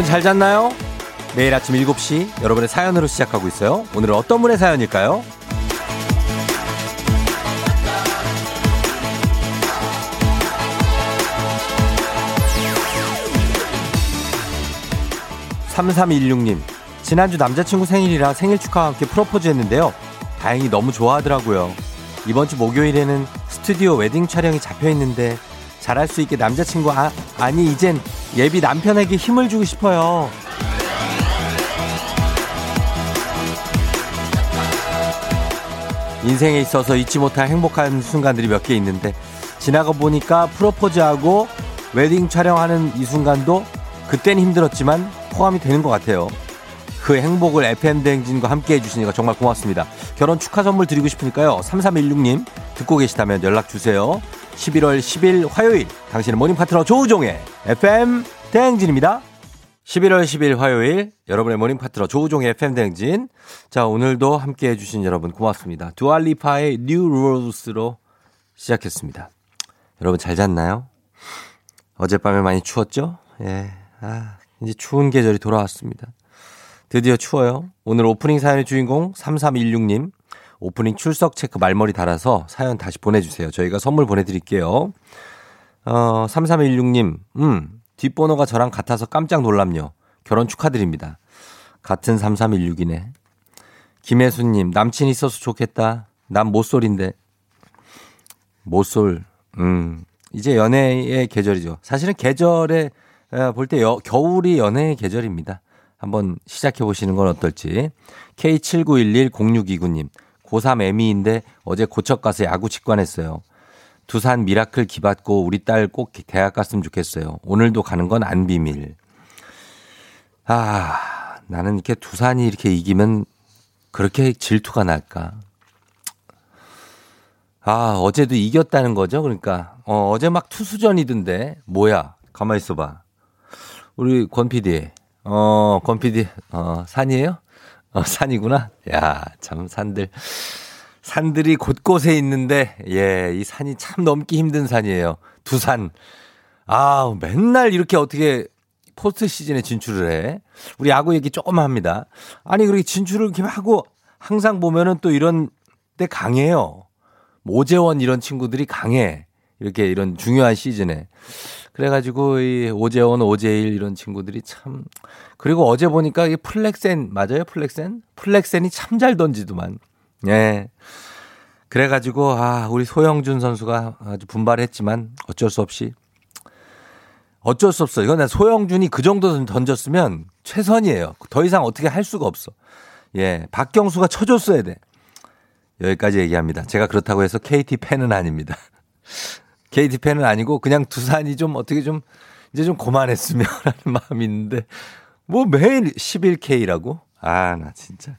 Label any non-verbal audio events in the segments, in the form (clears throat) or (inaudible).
여러분 잘 잤나요? 매일 아침 7시 여러분의 사연으로 시작하고 있어요. 오늘은 어떤 분의 사연일까요? 3316님, 지난주 남자친구 생일이라 생일 축하와 함께 프로포즈 했는데요. 다행히 너무 좋아하더라고요. 이번 주 목요일에는 스튜디오 웨딩 촬영이 잡혀 있는데 잘할 수 있게 남자친구 아, 아니 이젠 예비 남편에게 힘을 주고 싶어요. 인생에 있어서 잊지 못할 행복한 순간들이 몇 개 있는데 지나가 보니까 프로포즈하고 웨딩 촬영하는 이 순간도 그땐 힘들었지만 포함이 되는 것 같아요. 그 행복을 FM대행진과 함께 해주시니까 정말 고맙습니다. 결혼 축하 선물 드리고 싶으니까요. 3316님 듣고 계시다면 연락 주세요. 11월 10일 화요일 당신의 morning 파트너 조우종의 FM 대행진입니다. 11월 10일 화요일 여러분의 morning 파트너 조우종의 FM 대행진. 자 오늘도 함께 해주신 여러분 고맙습니다. 두아 리파의 New Rules로 시작했습니다. 여러분 잘 잤나요? 어젯밤에 많이 추웠죠? 예. 아, 이제 추운 계절이 돌아왔습니다. 드디어 추워요. 오늘 오프닝 사연의 주인공 3316님. 오프닝 출석 체크 말머리 달아서 사연 다시 보내주세요. 저희가 선물 보내드릴게요. 어, 3316님, 음, 뒷번호가 저랑 같아서 깜짝 놀랍요. 결혼 축하드립니다. 같은 3316이네. 김혜수님, 남친 있어서 좋겠다. 난 모쏠인데. 모쏠, 음, 이제 연애의 계절이죠. 사실은 계절에 볼 때 겨울이 연애의 계절입니다. 한번 시작해 보시는 건 어떨지. K79110629님. 고3 애미인데 어제 고척 가서 야구 직관했어요. 두산 미라클 기받고 우리 딸 꼭 대학 갔으면 좋겠어요. 오늘도 가는 건 안 비밀. 아, 나는 이렇게 두산이 이렇게 이기면 그렇게 질투가 날까? 아, 어제도 이겼다는 거죠? 그러니까, 어, 어제 막 투수전이던데, 뭐야? 가만히 있어봐. 우리 권 PD, 어, 권 PD, 어, 산이에요? 어, 산이구나? 야, 참, 산들. 산들이 곳곳에 있는데, 예, 이 산이 참 넘기 힘든 산이에요. 두산. 아, 맨날 이렇게 어떻게 포스트 시즌에 진출을 해. 우리 야구 얘기 조금 합니다. 아니, 그렇게 진출을 이렇게 하고 항상 보면은 또 이런 때 강해요. 오재원 이런 친구들이 강해. 이렇게 이런 중요한 시즌에. 그래가지고 이 오재원, 오재일 이런 친구들이 참 그리고 어제 보니까 이 플렉센 맞아요? 플렉센? 플렉센이 참 잘 던지더만. 예. 그래가지고 아 우리 소형준 선수가 아주 분발했지만 어쩔 수 없이 어쩔 수 없어. 이건 난 소형준이 그 정도 던졌으면 최선이에요. 더 이상 어떻게 할 수가 없어. 예. 박경수가 쳐줬어야 돼. 여기까지 얘기합니다. 제가 그렇다고 해서 KT 팬은 아닙니다. KT 팬은 아니고 그냥 두산이 좀 어떻게 좀 이제 좀 고만했으면 하는 (laughs) 마음이 있는데 뭐 매일 11K라고? 아, 나 진짜.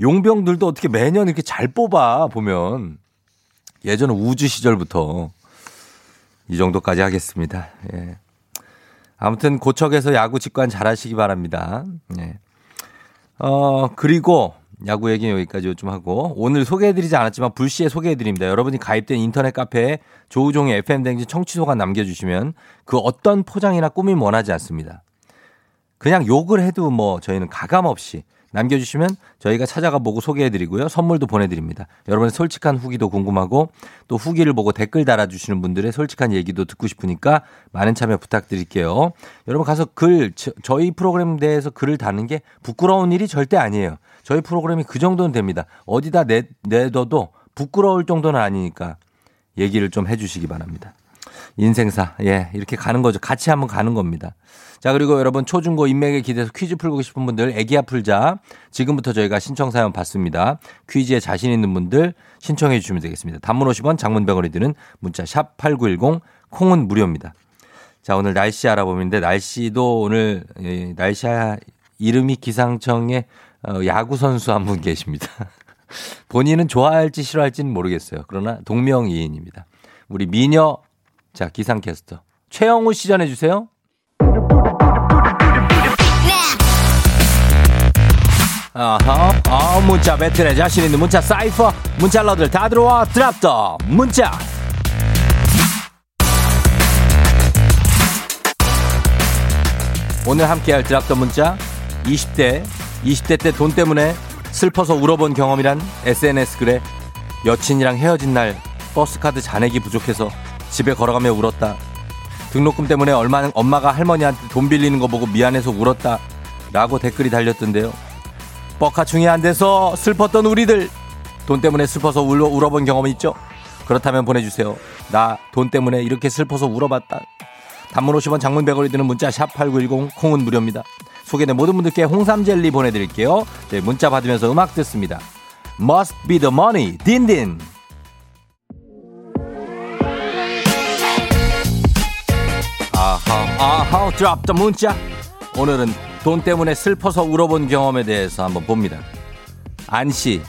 용병들도 어떻게 매년 이렇게 잘 뽑아 보면 예전 우주 시절부터 이 정도까지 하겠습니다. 예. 아무튼 고척에서 야구 직관 잘 하시기 바랍니다. 예. 어, 그리고 야구 얘기 여기까지 좀 하고 오늘 소개해드리지 않았지만 불시에 소개해드립니다. 여러분이 가입된 인터넷 카페에 조우종의 FM댕진 청취소가 남겨주시면 그 어떤 포장이나 꾸밈 원하지 않습니다. 그냥 욕을 해도 뭐 저희는 가감 없이 남겨주시면 저희가 찾아가 보고 소개해드리고요. 선물도 보내드립니다. 여러분의 솔직한 후기도 궁금하고 또 후기를 보고 댓글 달아주시는 분들의 솔직한 얘기도 듣고 싶으니까 많은 참여 부탁드릴게요. 여러분 가서 글, 저희 프로그램 대해서 글을 다는 게 부끄러운 일이 절대 아니에요. 저희 프로그램이 그 정도는 됩니다. 어디다 내, 내둬도 부끄러울 정도는 아니니까 얘기를 좀 해주시기 바랍니다. 인생사, 예, 이렇게 가는 거죠. 같이 한번 가는 겁니다. 자, 그리고 여러분 초중고 인맥에 기대서 퀴즈 풀고 싶은 분들 애기야 풀자. 지금부터 저희가 신청 사연 받습니다. 퀴즈에 자신 있는 분들 신청해 주시면 되겠습니다. 단문 50원, 장문 100원이 드는 문자 샵 8910 콩은 무료입니다. 자, 오늘 날씨 알아보는데 날씨도 오늘 예, 날씨 이름이 기상청에 어, 야구 선수 한 분 계십니다. (laughs) 본인은 좋아할지 싫어할지는 모르겠어요. 그러나 동명이인입니다. 우리 미녀 자 기상캐스터 최영우 시 전해 주세요. 아하, 어, 문자 배틀에 자신 있는 문자 사이퍼 문자러들 다 들어와 드랍더 문자 오늘 함께할 드랍더 문자 20대 20대 때 돈 때문에 슬퍼서 울어본 경험이란 SNS 글에 여친이랑 헤어진 날 버스카드 잔액이 부족해서 집에 걸어가며 울었다. 등록금 때문에 얼마 엄마가 할머니한테 돈 빌리는 거 보고 미안해서 울었다. 라고 댓글이 달렸던데요. 뻑카충이 안 돼서 슬펐던 우리들 돈 때문에 슬퍼서 울어, 울어본 경험 있죠? 그렇다면 보내주세요. 나 돈 때문에 이렇게 슬퍼서 울어봤다. 단문 50원 장문 100원이 드는 문자 샵8910 콩은 무료입니다. 소개된 모든 분들께 홍삼 젤리 보내드릴게요. 네, 문자 받으면서 음악 듣습니다. Must be the money. 딘딘. 아하, 아하, 드랍 더 문자. 오늘은 돈 때문에 슬퍼서 울어본 경험에 대해서 한번 봅니다. 안 씨,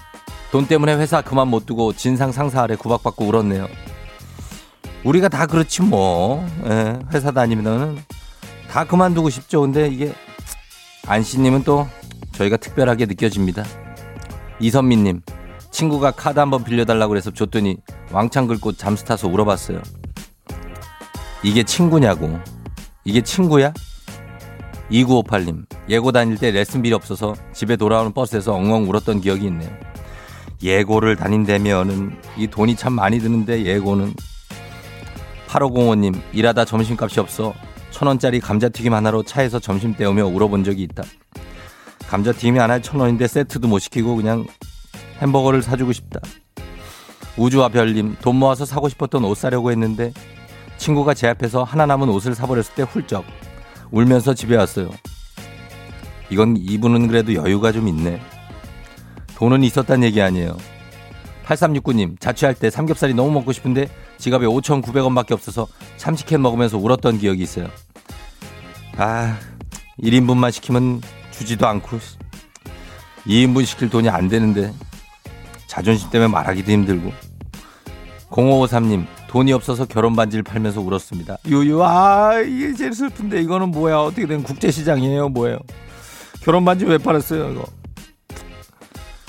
돈 때문에 회사 그만 못 두고 진상 상사 아래 구박받고 울었네요. 우리가 다 그렇지 뭐. 예, 회사 다니면은 다 그만두고 싶죠. 근데 이게 안씨님은 또 저희가 특별하게 느껴집니다. 이선미님, 친구가 카드 한번 빌려달라고 그래서 줬더니 왕창 긁고 잠수 타서 울어봤어요. 이게 친구냐고. 이게 친구야? 2958님, 예고 다닐 때 레슨비리 없어서 집에 돌아오는 버스에서 엉엉 울었던 기억이 있네요. 예고를 다닌다면은 이 돈이 참 많이 드는데 예고는 8505님, 일하다 점심값이 없어 천 원짜리 감자튀김 하나로 차에서 점심 때우며 울어본 적이 있다. 감자튀김이 하나에 천 원인데 세트도 못 시키고 그냥 햄버거를 사주고 싶다. 우주와 별님, 돈 모아서 사고 싶었던 옷 사려고 했는데 친구가 제 앞에서 하나 남은 옷을 사버렸을 때 훌쩍 울면서 집에 왔어요. 이건 이분은 그래도 여유가 좀 있네. 돈은 있었단 얘기 아니에요. 8369님, 자취할 때 삼겹살이 너무 먹고 싶은데 지갑에 5,900원밖에 없어서 참치캔 먹으면서 울었던 기억이 있어요. 아, 1인분만 시키면 주지도 않고 2인분 시킬 돈이 안 되는데 자존심 때문에 말하기도 힘들고 0553님, 돈이 없어서 결혼 반지를 팔면서 울었습니다. 유유, 아, 이게 제일 슬픈데 이거는 뭐야? 어떻게 된 국제시장이에요? 뭐예요? 결혼 반지 왜 팔았어요, 이거?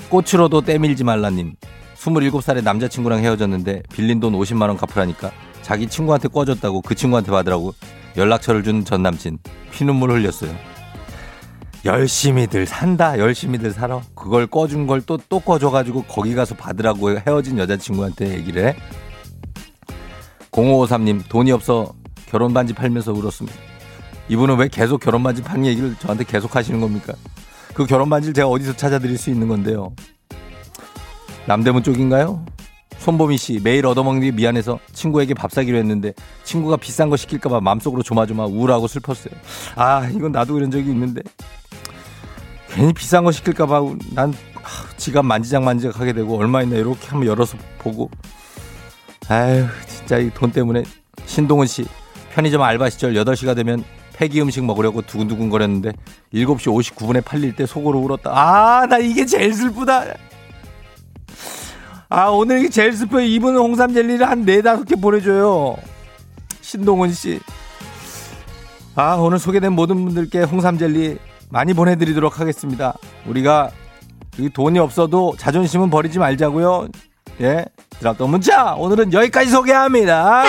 꽃으로도 때밀지 말라님. 27살의 남자친구랑 헤어졌는데 빌린 돈 50만 원 갚으라니까 자기 친구한테 꿔줬다고 그 친구한테 받으라고 연락처를 준 전 남친. 피눈물 흘렸어요. 열심히들 산다. 열심히들 살아. 그걸 꺼준 걸 또, 또 꺼줘가지고 거기 가서 받으라고 헤어진 여자친구한테 얘기를 해. 0553님, 돈이 없어 결혼 반지 팔면서 울었습니다. 이분은 왜 계속 결혼 반지 파는 얘기를 저한테 계속 하시는 겁니까? 그 결혼 반지를 제가 어디서 찾아드릴 수 있는 건데요. 남대문 쪽인가요? 손보미 씨 매일 얻어먹는 게 미안해서 친구에게 밥 사기로 했는데 친구가 비싼 거 시킬까봐 마음속으로 조마조마 우울하고 슬펐어요. 아 이건 나도 그런 적이 있는데 괜히 비싼 거 시킬까봐 난 지갑 만지작만지작 하게 되고 얼마 있나 이렇게 한번 열어서 보고 아유 진짜 이 돈 때문에 신동은 씨 편의점 알바 시절 8시가 되면 폐기 음식 먹으려고 두근두근 거렸는데 7시 59분에 팔릴 때 속으로 울었다. 아, 나 이게 제일 슬프다. 아, 오늘 슬퍼요. 이분은 홍삼 젤리를 한 네 다섯 개 보내줘요. 신동훈 씨. 아, 오늘 소개된 모든 분들께 홍삼 젤리 많이 보내드리도록 하겠습니다. 우리가 돈이 없어도 자존심은 버리지 말자고요. 예. 드랍도 문자 오늘은 여기까지 소개합니다.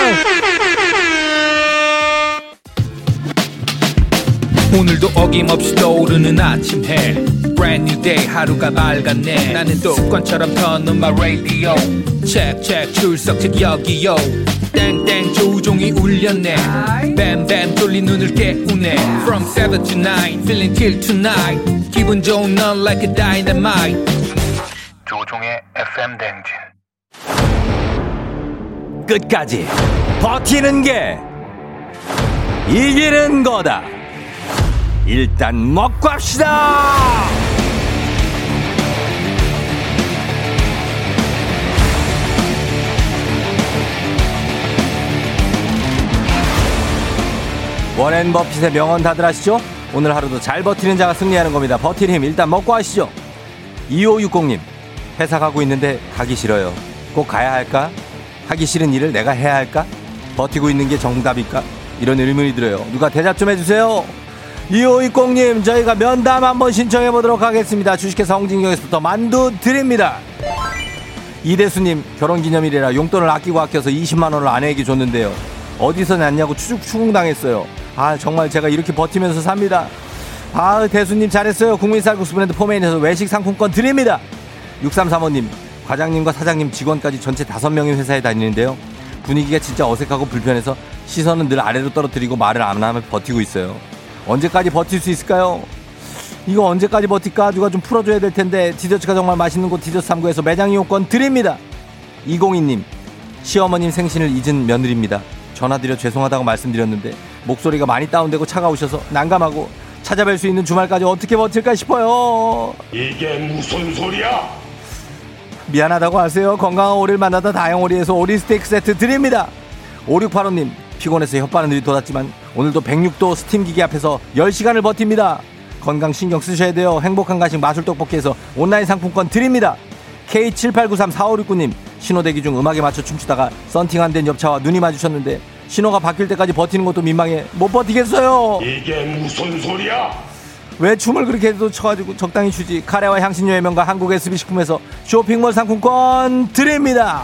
오늘도 어김없이 떠오르는 아침 해 Brand new day 하루가 밝았네 나는 또 습관처럼 켜놓은 my radio check check 출석책 여기요 땡땡 조종이 울렸네 뱀뱀 뚫린 눈을 깨우네 From 7 to 9 feeling till tonight 기분 좋은 넌 like a dynamite 조종의 FM 댕진 끝까지 버티는 게 이기는 거다. 일단 먹고 합시다! 워렌 버핏의 명언 다들 아시죠? 오늘 하루도 잘 버티는 자가 승리하는 겁니다. 버티는 힘 일단 먹고 하시죠. 2560님, 회사 가고 있는데 가기 싫어요. 꼭 가야 할까? 하기 싫은 일을 내가 해야 할까? 버티고 있는 게 정답일까? 이런 의문이 들어요. 누가 대답 좀 해주세요. 2560님, 저희가 면담 한번 신청해 보도록 하겠습니다. 주식회사 홍진경에서부터 만두 드립니다. 이대수님, 결혼 기념일이라 용돈을 아끼고 아껴서 20만 원을 아내에게 줬는데요. 어디서 났냐고 추죽 추궁당했어요. 아 정말 제가 이렇게 버티면서 삽니다. 아 대수님 잘했어요. 국민 쌀국수 브랜드 포메인에서 외식 상품권 드립니다. 6335님 과장님과 사장님 직원까지 전체 5명의 회사에 다니는데요. 분위기가 진짜 어색하고 불편해서 시선은 늘 아래로 떨어뜨리고 말을 안 하면 버티고 있어요. 언제까지 버틸 수 있을까요? 이거 언제까지 버틸까? 누가 좀 풀어줘야 될 텐데 디저트가 정말 맛있는 곳 디저트 3구에서 매장 이용권 드립니다. 202님 시어머님 생신을 잊은 며느리입니다. 전화드려 죄송하다고 말씀드렸는데 목소리가 많이 다운되고 차가우셔서 난감하고 찾아뵐 수 있는 주말까지 어떻게 버틸까 싶어요. 이게 무슨 소리야? 미안하다고 하세요. 건강한 오리를 만나다 다영오리에서 오리 스테이크 세트 드립니다. 5685님 피곤해서 혓바늘이 돋았지만 오늘도 106도 스팀 기계 앞에서 10시간을 버팁니다. 건강 신경 쓰셔야 돼요. 행복한 가식 마술 떡볶이에서 온라인 상품권 드립니다. K78934569님 신호대기 중 음악에 맞춰 춤추다가 썬팅 안 된 옆차와 눈이 마주쳤는데 신호가 바뀔 때까지 버티는 것도 민망해 못 버티겠어요. 이게 무슨 소리야? 왜 춤을 그렇게 해도 쳐가지고 적당히 추지 카레와 향신료의 명가 한국 SB식품에서 쇼핑몰 상품권 드립니다.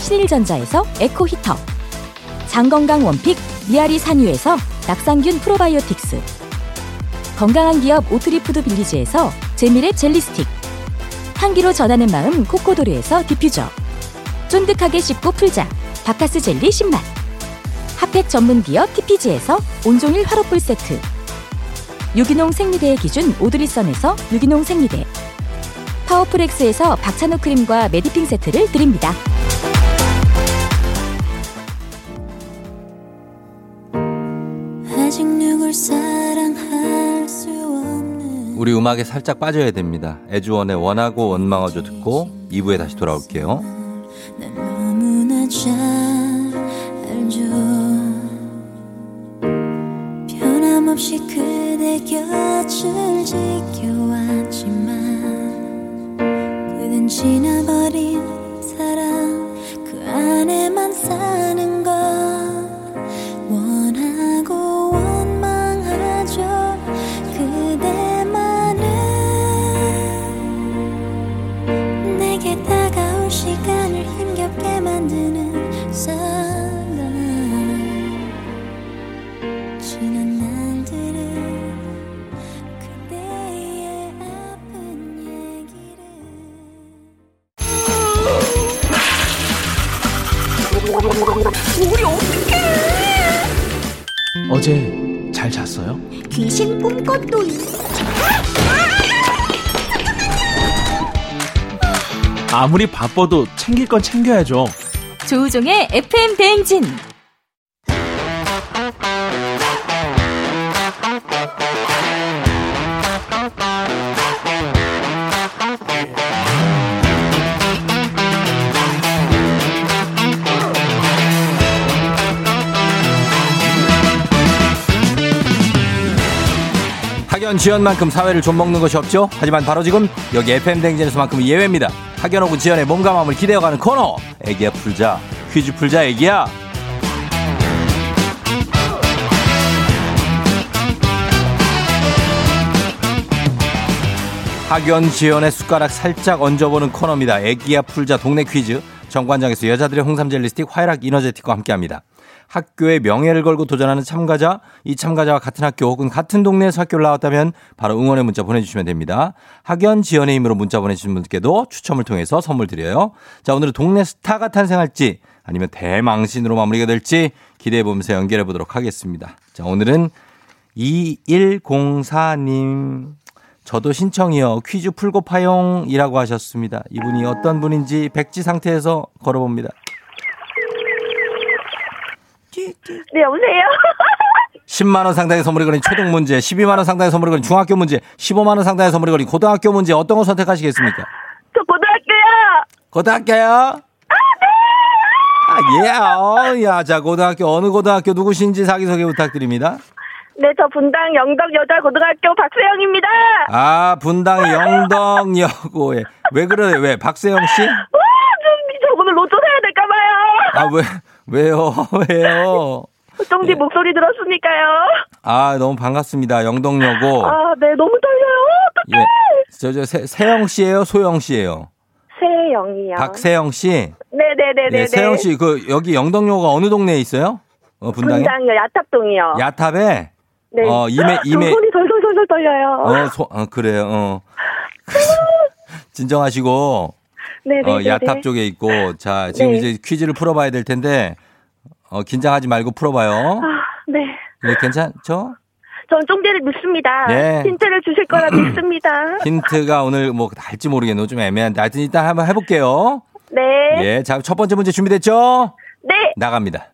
신일전자에서 에코 히터 장건강 one pick 미야리산 유에서 낙산균 probiotics 건강한 기업 오트리푸드 빌리지에서 재미랩 젤리 스틱 향기로 전하는 마음 코코도르에서 디퓨저 쫀득하게 씹고 풀자 박카스 젤리 10만 핫팩 전문 기업 TPG에서 온종일 화롯불 세트 유기농 생리대의 기준 오드리선에서 유기농 생리대 파워풀엑스에서 박찬호 크림과 메디핑 세트를 드립니다. 우리 음악에 살짝 빠져야 됩니다. 애즈원의 원하고 원망하죠 듣고 2부에 다시 돌아올게요. 변함없이 그대 곁을 지켜왔지만 그댄 지나버린 사랑 그 안에만 사는 걸 원하고 어제 잘 잤어요? 귀신 꿈꿨도이 아무리 바빠도 챙길 건 챙겨야죠. 조우종의 FM 대행진. 학연 지연만큼 사회를 좀 먹는 것이 없죠. 하지만 바로 지금 여기 FM 댕진에서만큼 예외입니다. 학연 혹은 지연의 몸과 마음을 기대어가는 코너. 애기야 풀자. 퀴즈 풀자 애기야. 학연 지연의 숟가락 살짝 얹어보는 코너입니다. 애기야 풀자 동네 퀴즈. 정관장에서 여자들의 홍삼 젤리 스틱 화이락 이너제틱과 함께합니다. 학교의 명예를 걸고 도전하는 참가자, 이 참가자와 같은 학교 혹은 같은 동네에서 학교를 나왔다면 바로 응원의 문자 보내주시면 됩니다. 학연 지연의 힘으로 문자 보내주신 분들께도 추첨을 통해서 선물 드려요. 자, 오늘은 동네 스타가 탄생할지 아니면 대망신으로 마무리가 될지 기대해 보면서 연결해 보도록 하겠습니다. 자, 오늘은 2104님. 저도 신청이요. 퀴즈 풀고 파용이라고 하셨습니다. 이분이 어떤 분인지 백지 상태에서 걸어봅니다. 네, 여보세요? (laughs) 10만 원 상당의 선물이 걸린 초등 문제, 12만 원 상당의 선물이 걸린 중학교 문제, 15만 원 상당의 선물이 걸린 고등학교 문제 어떤 거 선택하시겠습니까? 저 고등학교요! 고등학교요? 아, 예, 어, 야, 자, 고등학교, 어느 고등학교 누구신지 자기소개 부탁드립니다. 네, 저 분당 영덕 여자 고등학교 박세영입니다! 아, 분당 영덕여고에. 왜 그래요? 왜? 박세영 씨? 와, 좀, 저 오늘 로또 사야 될까봐요! 아, 왜, 왜요? (laughs) 왜요? 쫑디 목소리 들었으니까요. 아, 너무 반갑습니다. 영덕여고. 아, 네, 너무 떨려요. 어떡해! 예. 저, 저, 세, 세영 씨예요 소영 씨예요 세영이요. 박세영 씨. 네네네네. 예, 세영 씨, 그, 여기 영덕여고가 어느 동네에 있어요? 어, 분당에? 분당이요, 야탑동이요. 야탑에? 네. 어, 이메, 저 이메. 손이 덜덜덜덜 떨려요. 어, 소, 어, 그래요, 어. (laughs) 진정하시고, 네네네. 어, 야탑 쪽에 있고, 자, 지금 네. 이제 퀴즈를 풀어봐야 될 텐데, 어, 긴장하지 말고 풀어봐요. 아, 네. 예, 괜찮죠? 전 쫑디를 믿습니다. 네. 힌트를 주실 거라 (clears throat) 믿습니다. 힌트가 오늘 뭐 할지 모르겠네요. 좀 애매한데. 하여튼 일단 한번 해볼게요. 네. 예, 자, 첫 번째 문제 준비됐죠? 네. 나갑니다.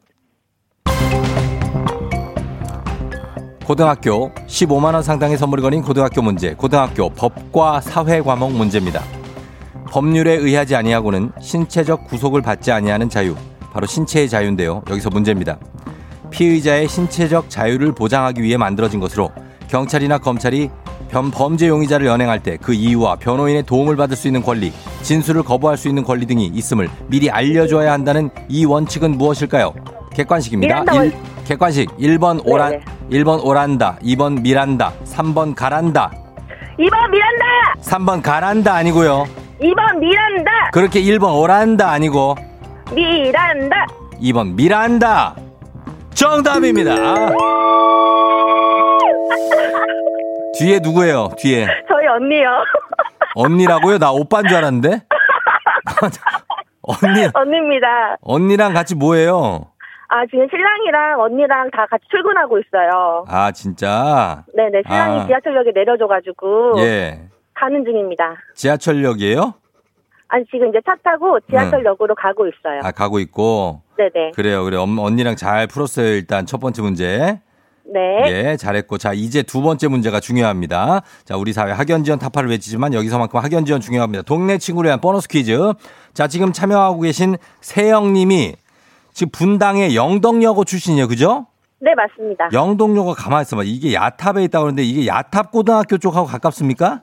고등학교 15만 원 상당의 선물이 걸린 고등학교 문제. 고등학교 법과 사회 과목 문제입니다. 법률에 의하지 아니하고는 신체적 구속을 받지 아니하는 자유. 바로 신체의 자유인데요. 여기서 문제입니다. 피의자의 신체적 자유를 보장하기 위해 만들어진 것으로 경찰이나 검찰이 변 범죄 용의자를 연행할 때 그 이유와 변호인의 도움을 받을 수 있는 권리, 진술을 거부할 수 있는 권리 등이 있음을 미리 알려줘야 한다는 이 원칙은 무엇일까요? 객관식입니다. 원- 객관식 1번 오란 네네. 1번 오란다, 2번 미란다, 3번 가란다, 2번 미란다! 3번 가란다 아니고요. 2번 미란다! 그렇게 1번 오란다 아니고 미란다! 2번 미란다. 정답입니다. 뒤에 누구예요? 뒤에 저희 언니요. (laughs) 언니라고요? 나 오빠인 줄 알았는데. 언니 언니입니다. 언니랑 같이 뭐해요? 아, 지금 신랑이랑 언니랑 다 같이 출근하고 있어요. 아 진짜. 네네, 신랑이 아. 지하철역에 내려줘가지고 예. 가는 중입니다. 지하철역이에요? 아니, 지금 이제 차 타고 지하철역으로 가고 있어요. 아 가고 있고. 네네. 그래요. 그래. 엄- 언니랑 잘 풀었어요. 일단 첫 번째 문제. 네. 예, 잘했고. 자, 이제 두 번째 문제가 중요합니다. 자, 우리 사회 학연 지원 타파를 외치지만 여기서만큼 학연 지원 중요합니다. 동네 친구를 위한 보너스 퀴즈. 자, 지금 참여하고 계신 세영 님이 지금 분당의 영덕여고 출신이에요. 그죠? 네, 맞습니다. 영덕여고 가만히 있어봐. 이게 야탑에 있다고 그러는데 이게 야탑 고등학교 쪽하고 가깝습니까?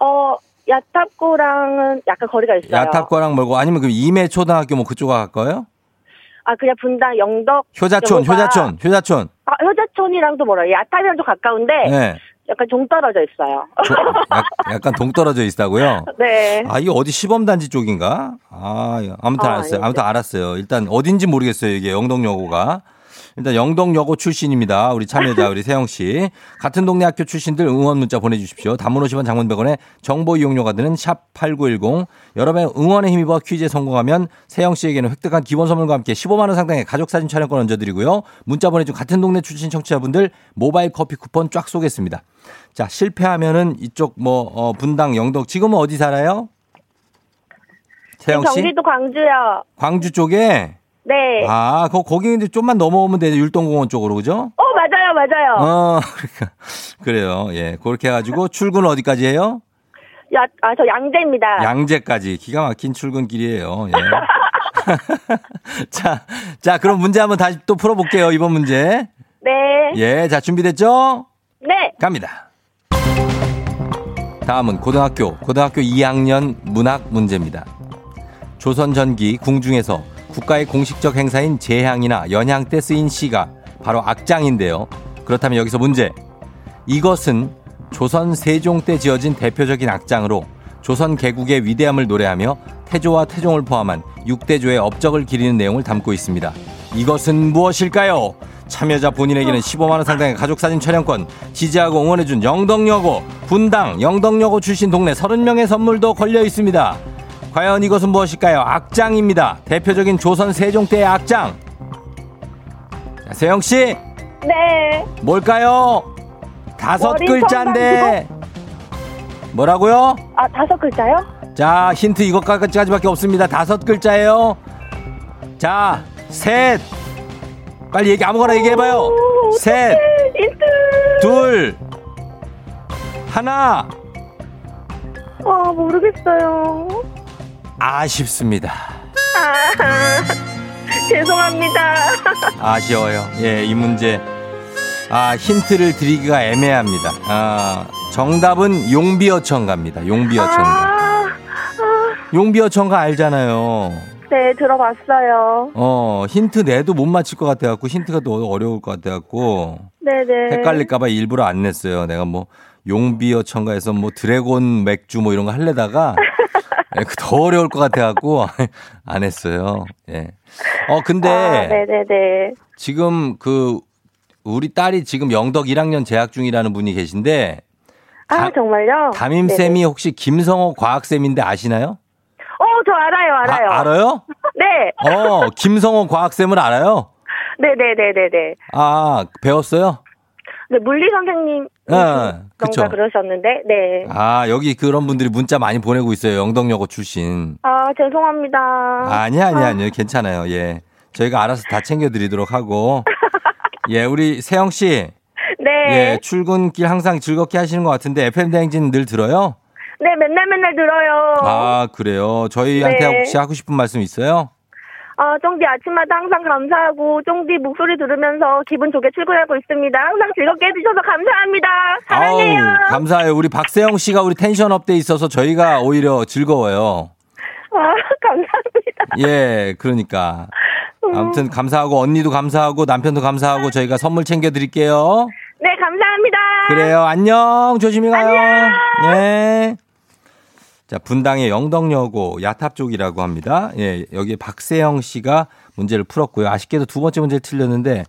어, 야탑고랑은 약간 거리가 있어요. 야탑과랑 멀고 아니면 그 임해 초등학교 뭐 그쪽하고 가까워요? 아, 그냥 분당 영덕. 효자촌, 여기가- 효자촌, 효자촌. 아, 효자촌이랑도 멀어요. 야탑이랑 좀 가까운데 네. 약간 종 떨어져 있어요. 조- 약- 약간 동떨어져 있다고요? (laughs) 네. 아, 이게 어디 시범단지 쪽인가? 아, 아무튼 아, 알았어요. 아무튼 알았어요. 일단 어딘지 모르겠어요. 이게 영덕여고가. 일단 영덕여고 출신입니다. 우리 참여자 우리 세영 씨. 같은 동네 학교 출신들 응원 문자 보내 주십시오. 단문 50원 장문 100원에 정보 이용료가 드는 샵 8910. 여러분의 응원에 힘입어 퀴즈에 성공하면 세영 씨에게는 획득한 기본 선물과 함께 15만 원 상당의 가족 사진 촬영권 얹어 드리고요. 문자 보내 준 같은 동네 출신 청취자분들 모바일 커피 쿠폰 쫙 쏘겠습니다. 자 실패하면은 이쪽 뭐 어, 분당 영덕 지금은 어디 살아요? 태영 씨? 경기도 광주요. 광주 쪽에? 네. 아, 거, 거기 이제 좀만 넘어오면 되죠. 율동공원 쪽으로, 그죠? 어, 맞아요, 맞아요. 어, (laughs) 그러니까. 그래요. 예. 그렇게 해가지고 출근 어디까지 해요? 야, 아, 저 양재입니다. 양재까지. 기가 막힌 출근길이에요. 예. (laughs) 자, 자, 그럼 문제 한번 다시 또 풀어볼게요. 이번 문제. 네. 예. 자, 준비됐죠? 네. 갑니다. 다음은 고등학교, 고등학교 2학년 문학 문제입니다. 조선 전기 궁중에서 국가의 공식적 행사인 제향이나 연향 때 쓰인 시가 바로 악장인데요. 그렇다면 여기서 문제. 이것은 조선 세종 때 지어진 대표적인 악장으로 조선 개국의 위대함을 노래하며 태조와 태종을 포함한 6대조의 업적을 기리는 내용을 담고 있습니다. 이것은 무엇일까요? 참여자 본인에게는 15만원 상당의 가족사진 촬영권, 지지하고 응원해준 영덕여고, 분당, 영덕여고 출신 동네 30명의 선물도 걸려 있습니다. 과연 이것은 무엇일까요? 악장입니다. 대표적인 조선 세종 때의 악장. 자, 세영 씨, 네. 뭘까요? 다섯 머리 글자인데. 뭐라고요? 아, 다섯 글자요? 자, 힌트 이것까지밖에 없습니다. 다섯 글자예요. 자, 셋. 빨리 얘기 아무거나 얘기해 봐요. 오, 셋, 힌트. 둘, 하나. 아, 모르겠어요. 아쉽습니다. 아, 죄송합니다. 아쉬워요. 예, 이 문제. 아, 힌트를 드리기가 애매합니다. 아, 정답은 용비어천가입니다. 용비어천가. 아, 아, 용비어천가 알잖아요. 네, 들어봤어요. 어, 힌트 내도 못 맞힐 것 같아갖고, 힌트가 더 어려울 것 같아갖고, 네네. 헷갈릴까봐 일부러 안 냈어요. 내가 뭐, 용비어 첨가해서 뭐, 드래곤 맥주 뭐 이런 거 할래다가, (laughs) 더 어려울 것 같아갖고, (laughs) 안 했어요. 예. 어, 근데, 아, 네네네. 지금 그, 우리 딸이 지금 영덕 1학년 재학 중이라는 분이 계신데, 아, 다- 정말요? 담임 쌤이 네네. 혹시 김성호 과학 쌤인데 아시나요? 어, 저 알아요, 알아요. 아, 알아요? (laughs) 네. 어, 김성호 과학 쌤을 알아요? 네네네네네. 아, 배웠어요? 네, 물리 선생님. 네, 그쵸. 그러셨는데, 네. 아, 여기 그런 분들이 문자 많이 보내고 있어요. 영덕여고 출신. 아, 죄송합니다. 아니, 아니, 아. 아니요. 괜찮아요. 예. 저희가 알아서 다 챙겨드리도록 하고. (laughs) 예, 우리 세영씨. 네. 예, 출근길 항상 즐겁게 하시는 것 같은데, FM대행진 늘 들어요? 네, 맨날 맨날 들어요. 아, 그래요. 저희한테 네. 혹시 하고 싶은 말씀 있어요? 아, 쫑디 아침마다 항상 감사하고, 쫑디 목소리 들으면서 기분 좋게 출근하고 있습니다. 항상 즐겁게 해주셔서 감사합니다. 사랑해요. 아우, 감사해요. 우리 박세영 씨가 우리 텐션 up 돼 있어서 저희가 오히려 즐거워요. 아, (laughs) 감사합니다. 예, 그러니까. 음. 아무튼 감사하고 언니도 감사하고 남편도 감사하고 저희가 선물 챙겨 드릴게요. 네, 감사합니다. 그래요. 안녕. 조심히 가요. 예. 자, 분당의 영덕여고 야탑 쪽이라고 합니다. 예, 여기 박세영 씨가 문제를 풀었고요. 아쉽게도 두 번째 문제를 틀렸는데,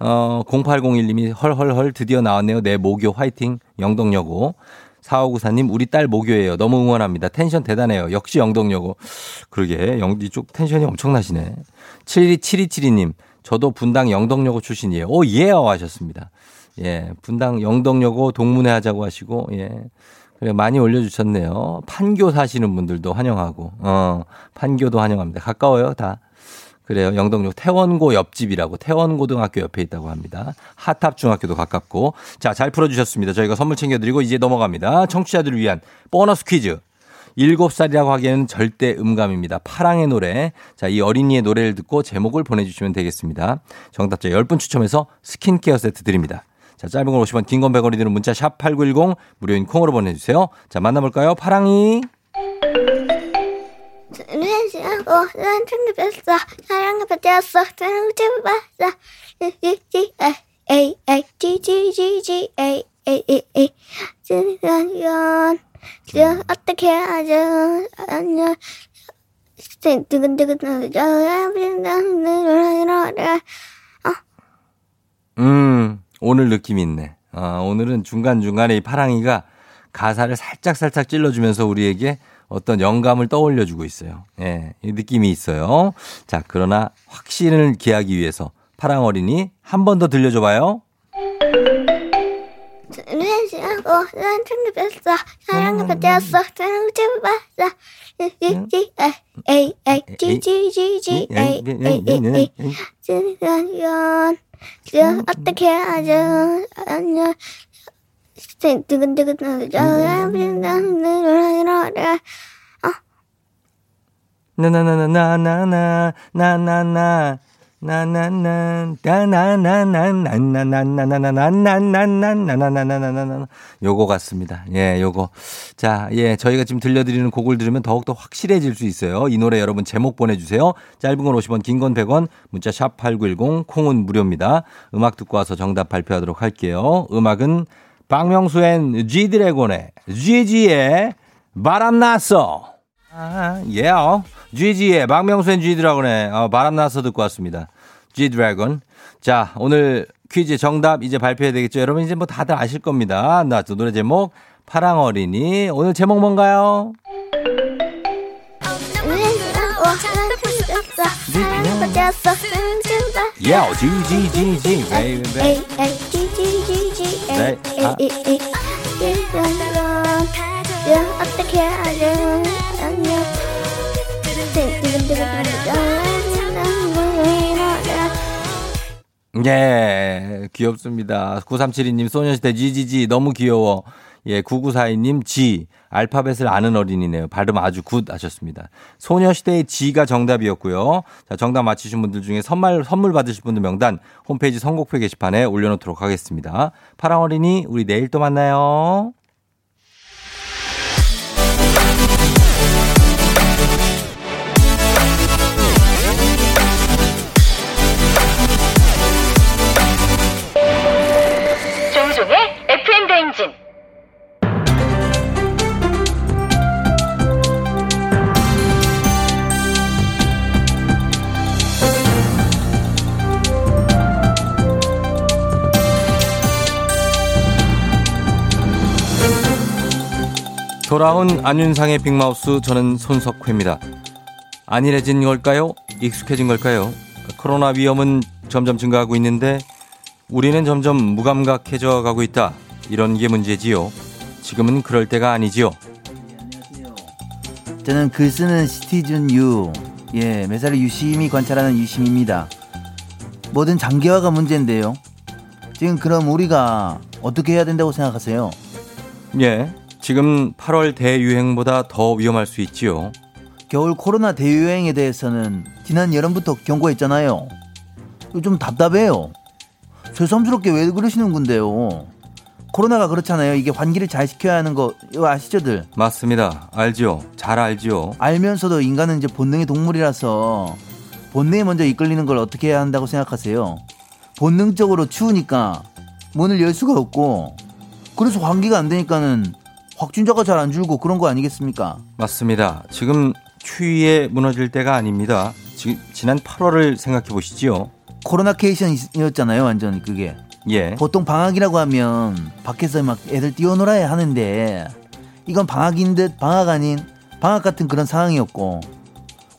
어, 0801님이 헐헐헐 드디어 나왔네요. 내 모교 화이팅. 영덕여고. 4594님, 우리 딸 모교예요. 너무 응원합니다. 텐션 대단해요. 역시 영덕여고. 그러게, 영, 이쪽 텐션이 엄청나시네. 727272님, 저도 분당 영덕여고 출신이에요. 오, 예요. 하셨습니다. 예, 분당 영덕여고 동문회 하자고 하시고, 예. 많이 올려주셨네요. 판교 사시는 분들도 환영하고, 어, 판교도 환영합니다. 가까워요, 다. 그래요. 영덕역 태원고 옆집이라고 태원고등학교 옆에 있다고 합니다. 하탑중학교도 가깝고. 자, 잘 풀어주셨습니다. 저희가 선물 챙겨드리고 이제 넘어갑니다. 청취자들을 위한 보너스 퀴즈. 일곱 살이라고 하기에는 절대 음감입니다. 파랑의 노래. 자, 이 어린이의 노래를 듣고 제목을 보내주시면 되겠습니다. 정답자 10분 추첨해서 스킨케어 세트 드립니다. 자, 짧은 걸 50원, 긴 건 100원이 드는 문자 샵 8910 무료인 콩으로 보내주세요. 자, 만나볼까요? 파랑이. 어, 난 챙겨봤어. 사랑을 받았어. 사랑을 챙겨봤어. G A A G G G G A A A A 지난 지금 어떻게 하죠? 안녕. 음, 오늘 느낌 있네. 아, 오늘은 중간중간에 이 파랑이가 가사를 살짝살짝 찔러주면서 우리에게 어떤 영감을 떠올려주고 있어요. 예, 이 느낌이 있어요. 자, 그러나 확신을 기하기 위해서 파랑 어린이 한 번 더 들려줘봐요. 사랑을 받았어. 사랑을 잡았어 어떻게 하죠 안녕 두근두근 나나나나나나나나나 나 나나나 나나나 나나나나나나나나나나나나나나나나나나 요거 같습니다. 예, 요거. 자, 예, 저희가 지금 들려드리는 곡을 들으면 더욱더 확실해질 수 있어요. 이 노래 여러분 제목 보내주세요. 짧은 건 50원, 긴 건 100원, 문자 샵 8910, 콩은 무료입니다. 음악 듣고 와서 정답 발표하도록 할게요. 음악은 박명수앤 G드래곤의 GG의 바람 났어. 아, 예, 어. GG의 박명수앤 G드래곤의 어, 바람 났어 듣고 왔습니다. G드래곤. 자, 오늘 퀴즈 정답 이제 발표해야 되겠죠. 여러분 이제 뭐 다들 아실 겁니다. 나 노래 제목 파랑 어린이. 오늘 제목 뭔가요? G A 네, 아. 어떻게 안녕 예, 귀엽습니다. 9372님, 소녀시대 GGG 너무 귀여워. 예, 9942님 G. 알파벳을 아는 어린이네요. 발음 아주 good 하셨습니다. 소녀시대의 G가 정답이었고요. 자, 정답 맞히신 분들 중에 선물, 선물 받으실 분들 명단 홈페이지 선곡표 게시판에 올려놓도록 하겠습니다. 파랑 어린이, 우리 내일 또 만나요. 돌아온 안윤상의 빅마우스 저는 손석회입니다. 안일해진 걸까요? 익숙해진 걸까요? 코로나 위험은 점점 증가하고 있는데 우리는 점점 무감각해져 가고 있다. 이런 게 문제지요. 지금은 그럴 때가 아니지요. 저는 글 쓰는 시티즌 유, 예, 매사를 유심히 관찰하는 유심입니다. 뭐든 장기화가 문제인데요. 지금 그럼 우리가 어떻게 해야 된다고 생각하세요? 예. 지금 8월 대유행보다 더 위험할 수 있지요. 겨울 코로나 대유행에 대해서는 지난 여름부터 경고했잖아요. 좀 답답해요. 새삼스럽게 왜 그러시는 건데요? 코로나가 그렇잖아요. 이게 환기를 잘 시켜야 하는 거 아시죠들? 맞습니다. 알지요. 잘 알지요. 알면서도 인간은 이제 본능의 동물이라서 본능에 먼저 이끌리는 걸 어떻게 해야 한다고 생각하세요? 본능적으로 추우니까 문을 열 수가 없고 그래서 환기가 안 되니까는 확진자가 잘 안 줄고 그런 거 아니겠습니까? 맞습니다. 지금 추위에 무너질 때가 아닙니다. 지, 지난 8월을 생각해 보시지요. 코로나 케이션이었잖아요, 완전 그게. 예. 보통 방학이라고 하면 밖에서 막 애들 뛰어놀아야 하는데 이건 방학인 듯 방학 아닌 방학 같은 그런 상황이었고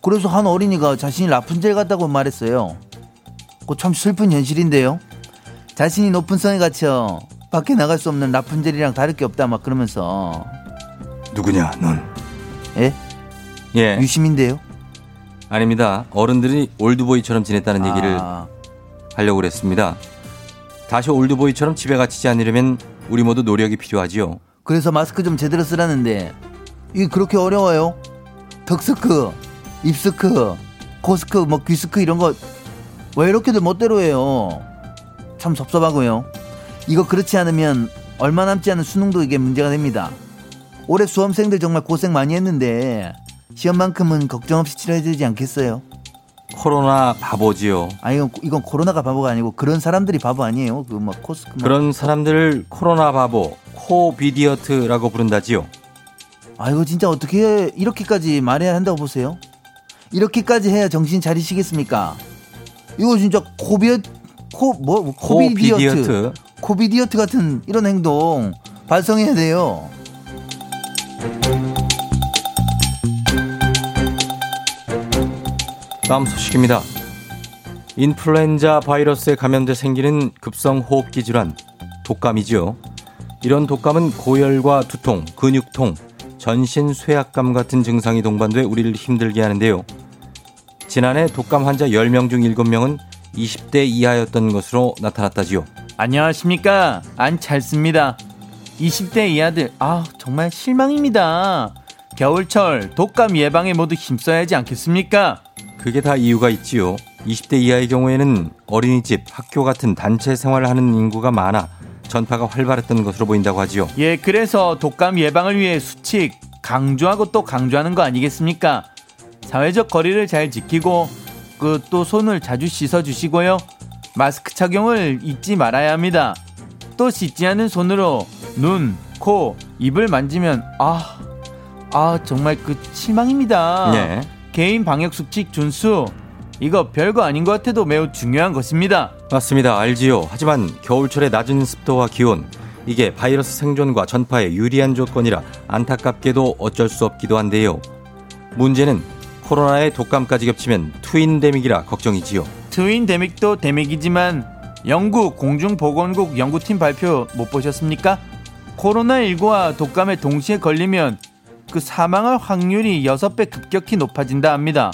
그래서 한 어린이가 자신이 라푼젤 같다고 말했어요. 그거 참 슬픈 현실인데요. 자신이 높은 성에 갇혀 밖에 나갈 수 없는 라푼젤이랑 다를 게 없다 막 그러면서 누구냐, 넌? 예? 예. 유심인데요. 아닙니다. 어른들이 올드보이처럼 지냈다는 얘기를 아, 하려고 그랬습니다. 다시 올드보이처럼 집에 갇히지 않으려면 우리 모두 노력이 필요하지요. 그래서 마스크 좀 제대로 쓰라는데 이게 그렇게 어려워요? 턱스크, 입스크, 코스크, 뭐 귀스크 이런 거 왜 이렇게들 멋대로 해요? 참 섭섭하고요. 이거 그렇지 않으면 얼마 남지 않은 수능도 이게 문제가 됩니다. 올해 수험생들 정말 고생 많이 했는데 시험만큼은 걱정 없이 치러야 되지 않겠어요? 코로나 바보지요. 아 이건 이건 코로나가 바보가 아니고 그런 사람들이 바보 아니에요. 그뭐 코스크 뭐. 그런 사람들을 코로나 바보, 코비디어트라고 부른다지요. 아 이거 진짜 어떻게 이렇게까지 말해야 한다고 보세요? 이렇게까지 해야 정신 차리시겠습니까? 이거 진짜 코비어 코뭐 코비디어트 코비디어트. 코비디어트 같은 이런 행동 발성해야 돼요. 다음 소식입니다. 인플루엔자 바이러스에 감염돼 생기는 급성 호흡기 질환, 독감이죠. 이런 독감은 고열과 두통, 근육통, 전신 쇠약감 같은 증상이 동반돼 우리를 힘들게 하는데요. 지난해 독감 환자 10명 중 7명은 20대 이하였던 것으로 나타났다지요. 안녕하십니까. 안찰습니다. 20대 이하들, 아, 정말 실망입니다. 겨울철 독감 예방에 모두 힘써야 하지 않겠습니까? 그게 다 이유가 있지요. 20대 이하의 경우에는 어린이집, 학교 같은 단체 생활을 하는 인구가 많아 전파가 활발했던 것으로 보인다고 하지요. 예, 그래서 독감 예방을 위해 수칙 강조하고 또 강조하는 거 아니겠습니까? 사회적 거리를 잘 지키고 그 또 손을 자주 씻어 주시고요. 마스크 착용을 잊지 말아야 합니다. 또 씻지 않은 손으로 눈, 코, 입을 만지면 아, 아 정말 그 실망입니다. 네. 개인 방역 수칙 준수 이거 별거 아닌 것 같아도 매우 중요한 것입니다. 맞습니다. 알지요. 하지만 겨울철의 낮은 습도와 기온 이게 바이러스 생존과 전파에 유리한 조건이라 안타깝게도 어쩔 수 없기도 한데요. 문제는 코로나에 독감까지 겹치면 트윈 데믹이라 걱정이지요. 트윈 데믹도 데믹이지만 영국 공중보건국 연구팀 발표 못 보셨습니까? 코로나19와 독감에 동시에 걸리면 그 사망할 확률이 6배 급격히 높아진다 합니다.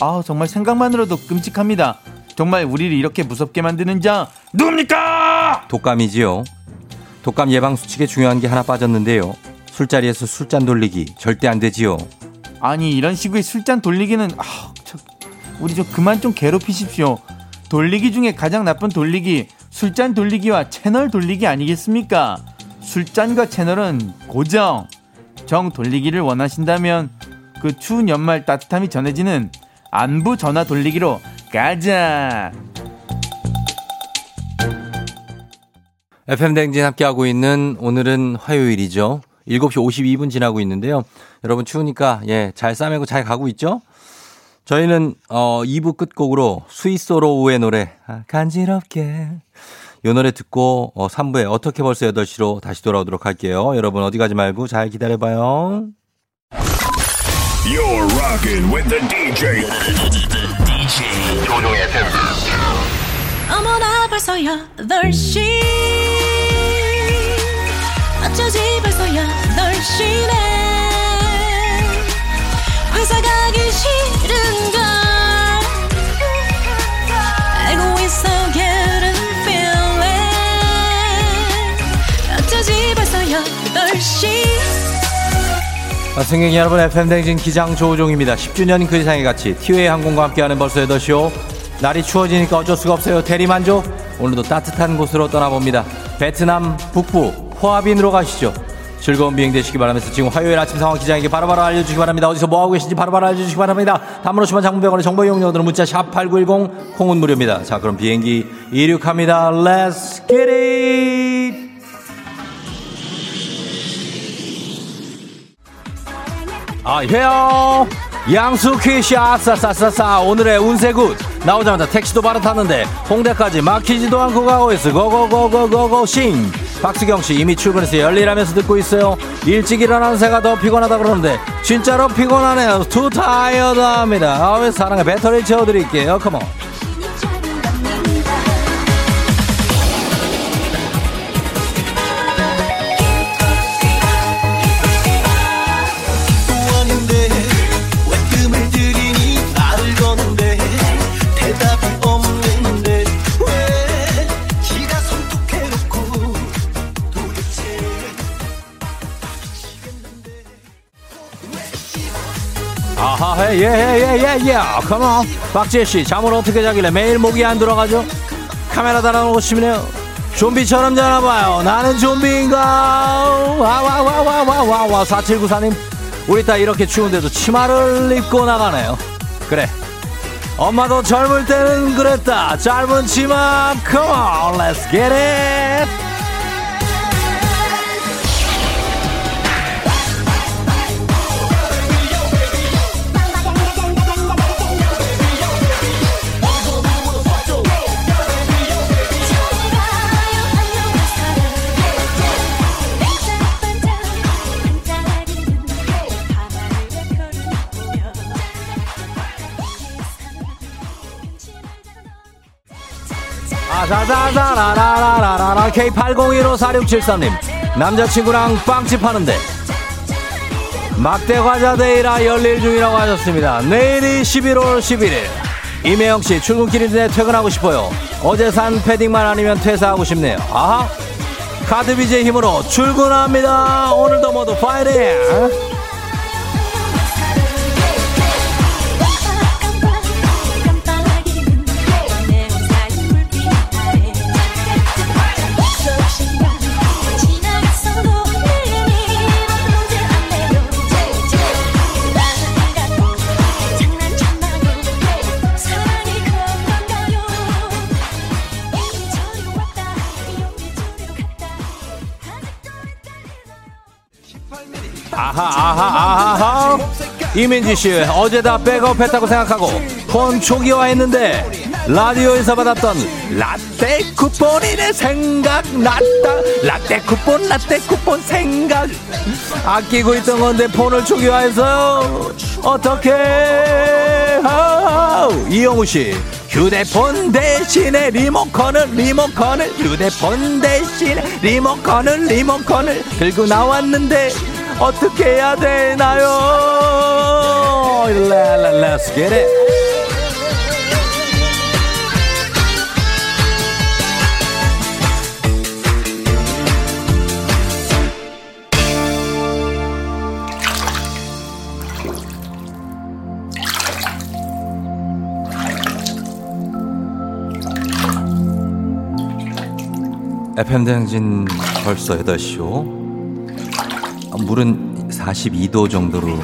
아 정말 생각만으로도 끔찍합니다. 정말 우리를 이렇게 무섭게 만드는 자 누굽니까? 독감이지요. 독감 예방 수칙에 중요한 게 하나 빠졌는데요. 술자리에서 술잔 돌리기 절대 안 되지요. 아니 이런 식의 술잔 돌리기는 아, 저, 우리 좀 그만 좀 괴롭히십시오. 돌리기 중에 가장 나쁜 돌리기 술잔 돌리기와 채널 돌리기 아니겠습니까? 술잔과 채널은 고정. 정 돌리기를 원하신다면 그 추운 연말 따뜻함이 전해지는 안부 전화 돌리기로 가자. FM 댕진 함께하고 있는 오늘은 화요일이죠. 7시 52분 지나고 있는데요. 여러분 추우니까 예, 잘 싸매고 잘 가고 있죠? 저희는 어 2부 끝곡으로 스위스로우의 노래 아, 간지럽게 이 노래 듣고 어 3부에 어떻게 벌써 8시로 다시 돌아오도록 할게요. 여러분 어디 가지 말고 잘 기다려 봐요. You're rocking with the DJ. (laughs) DJ. 조종의. 어머나 벌써 8시 어쩌지 벌써 8시네 회사 가기 싫은걸 알고 있어 getting feeling 어쩌지 벌써 8시 아, 승객 여러분 FM 댕진 기장 조우종입니다. 10주년 그 이상의 가치 티웨이 항공과 함께하는 벌써 8시오. 날이 추워지니까 어쩔 수가 없어요. 대리만족. 오늘도 따뜻한 곳으로 떠나봅니다. 베트남 북부 호아빈으로 가시죠. 즐거운 비행 되시기 바라면서 지금 화요일 아침 상황 기장에게 바로바로 알려주시기 바랍니다. 어디서 뭐하고 계신지 바로바로 알려주시기 바랍니다. 오시면 장문병원의 정보 이용료들은 문자 샵8910 콩은 무료입니다. 자 그럼 비행기 이륙합니다. Let's get it! 아, 해요. 양수퀴시 아싸싸싸싸. 오늘의 운세 굿. 나오자마자 택시도 바로 탔는데 홍대까지 막히지도 않고 가고 있어. 고고고고고고 싱. 박수경씨 이미 출근해서 열일하면서 듣고 있어요. 일찍 일어나는 새가 더 피곤하다 그러는데 진짜로 피곤하네요. 투 타이어드 합니다. 아왜 사랑의 배터리 채워드릴게요. 컴온 아하 예예예예예. 컴온 박지혜씨 잠을 어떻게 자길래 매일 목이 안 들어가죠? 카메라 달아놓으시면요. 좀비처럼 자나봐요. 나는 좀비인가? 와와와와와와와. 4794님 우리 딸 이렇게 추운데도 치마를 입고 나가네요. 그래. 엄마도 젊을 때는 그랬다. 짧은 치마. Get it. 자 자자자라라라라라 K80154673님 남자친구랑 빵집 하는데 막대 과자 데이라 열일 중이라고 하셨습니다. 내일이 11월 11일. 이매영 씨 출근길인데 퇴근하고 싶어요. 어제 산 패딩만 아니면 퇴사하고 싶네요. 아하. 카드 비제 힘으로 출근합니다. 오늘도 모두 파이팅! 이민지 씨 어제 다 백업했다고 생각하고 폰 초기화 했는데 라디오에서 받았던 라떼 쿠폰이 내 생각났다. 라떼 쿠폰 라떼 쿠폰 생각. 아끼고 있던 건데 폰을 초기화했어요. 어떻게 이영우 씨 휴대폰 대신에 리모컨을 리모컨을 휴대폰 대신에 리모컨을 리모컨을 들고 나왔는데 어떻게 해야 되나요? Let's get it. FM 대행진 벌써 8시요. 아, 물은 42도 정도로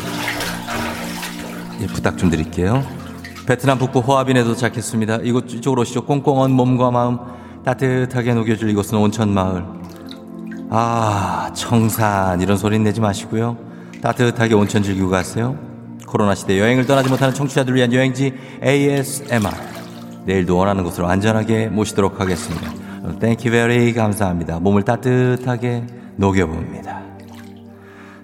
예, 부탁 좀 드릴게요. 베트남 북부 호아빈에 도착했습니다. 이곳 이쪽으로 오시죠. 꽁꽁한 몸과 마음 따뜻하게 녹여줄 이곳은 온천 마을. 아 청산 이런 소리 내지 마시고요. 따뜻하게 온천 즐기고 가세요. 코로나 시대 여행을 떠나지 못하는 청취자들 위한 여행지 ASMR. 내일도 원하는 곳으로 안전하게 모시도록 하겠습니다. thank you very 감사합니다. 몸을 따뜻하게 녹여봅니다.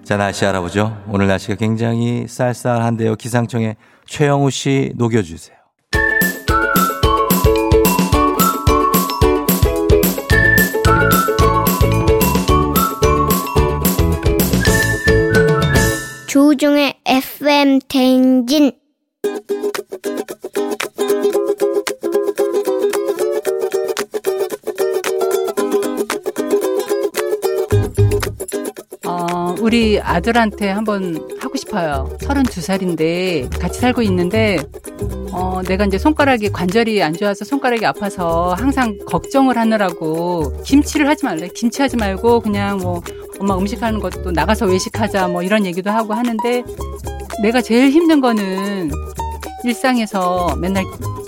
자, 날씨 알아보죠. 오늘 날씨가 굉장히 쌀쌀한데요. 기상청에 최영우 씨 녹여주세요. 조우종의 FM 대행진 우리 아들한테 한번 하고 싶어요. 32살인데 같이 살고 있는데 어, 내가 이제 손가락이 관절이 안 좋아서 손가락이 아파서 항상 걱정을 하느라고 김치를 하지 말래. 김치 하지 말고 그냥 뭐 엄마 음식하는 것도 나가서 외식하자 뭐 이런 얘기도 하고 하는데 내가 제일 힘든 거는 일상에서 맨날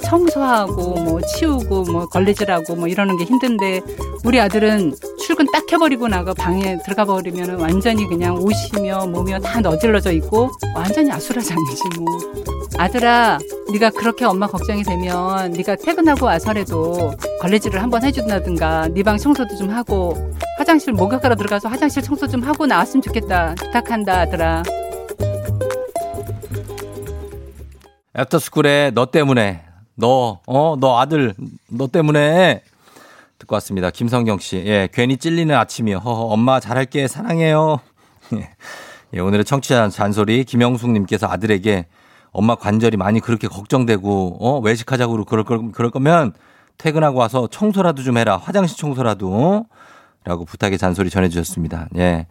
청소하고 뭐 치우고 뭐 걸레질하고 뭐 이러는 게 힘든데 우리 아들은 출근 딱 해버리고 나가 방에 들어가 버리면 완전히 그냥 옷이며 몸이며 다 너질러져 있고 완전히 아수라장이지 뭐. 아들아 네가 그렇게 엄마 걱정이 되면 네가 퇴근하고 와서라도 걸레질을 한번 해준다든가 네 방 청소도 좀 하고 화장실 목욕하러 들어가서 화장실 청소 좀 하고 나왔으면 좋겠다. 부탁한다 아들아. 애프터스쿨에 너 때문에 너, 어, 너 아들, 너 때문에 듣고 왔습니다. 김성경 씨. 예, 괜히 찔리는 아침이요. 허허, 엄마 잘할게. 사랑해요. (laughs) 예, 오늘의 청취자 잔소리 김영숙님께서 아들에게 엄마 관절이 많이 그렇게 걱정되고, 어, 외식하자고 그럴, 거, 그럴 거면 퇴근하고 와서 청소라도 좀 해라. 화장실 청소라도. 라고 부탁의 잔소리 전해주셨습니다. 예.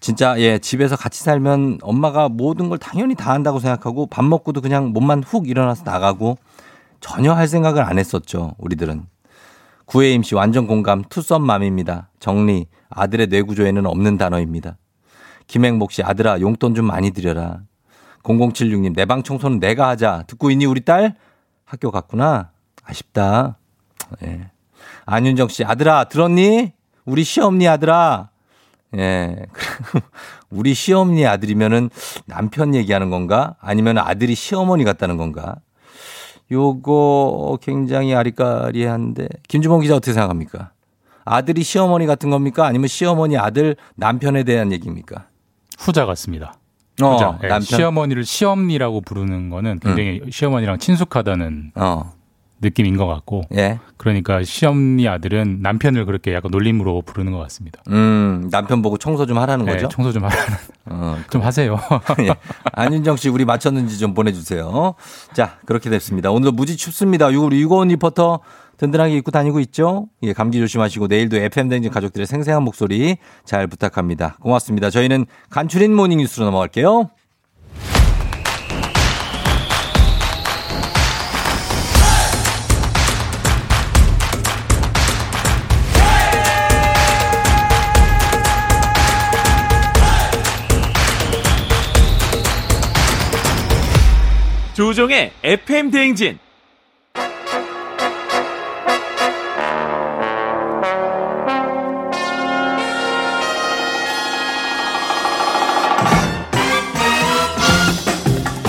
진짜, 예, 집에서 같이 살면 엄마가 모든 걸 당연히 다 한다고 생각하고 밥 먹고도 그냥 몸만 훅 일어나서 나가고 전혀 할 생각을 안 했었죠. 우리들은. 구혜임 씨 완전 공감 투썸맘입니다. 정리 아들의 뇌구조에는 없는 단어입니다. 김행복 씨 아들아 용돈 좀 많이 드려라. 0076님 내 방 청소는 내가 하자. 듣고 있니 우리 딸? 학교 갔구나. 아쉽다. 예. 안윤정 씨 아들아 들었니? 우리 시엄니 아들아. 예. (laughs) 우리 시엄니 아들이면은 남편 얘기하는 건가? 아니면 아들이 시어머니 같다는 건가? 요거 굉장히 아리까리한데 김주봉 기자 어떻게 생각합니까? 아들이 시어머니 같은 겁니까? 아니면 시어머니 아들 남편에 대한 얘기입니까? 후자 같습니다. 어, 후자. 예, 남편? 시어머니를 시엄니라고 부르는 거는 굉장히 시어머니랑 친숙하다는 어. 느낌인 것 같고. 예. 그러니까 시어머니 아들은 남편을 그렇게 약간 놀림으로 부르는 것 같습니다. 음, 남편 보고 청소 좀 하라는 네, 거죠? 청소 좀 하라는. (laughs) 어, (laughs) 좀 하세요. (laughs) 예. 안윤정 씨, 우리 맞췄는지 좀 보내주세요. 자, 그렇게 됐습니다. 오늘도 무지 춥습니다. 유- 우리 유고원 리포터 든든하게 입고 다니고 있죠? 예, 감기 조심하시고 내일도 FM댕진 가족들의 생생한 목소리 잘 부탁합니다. 고맙습니다. 저희는 간추린 morning 뉴스로 넘어갈게요. 조우종의 FM 대행진.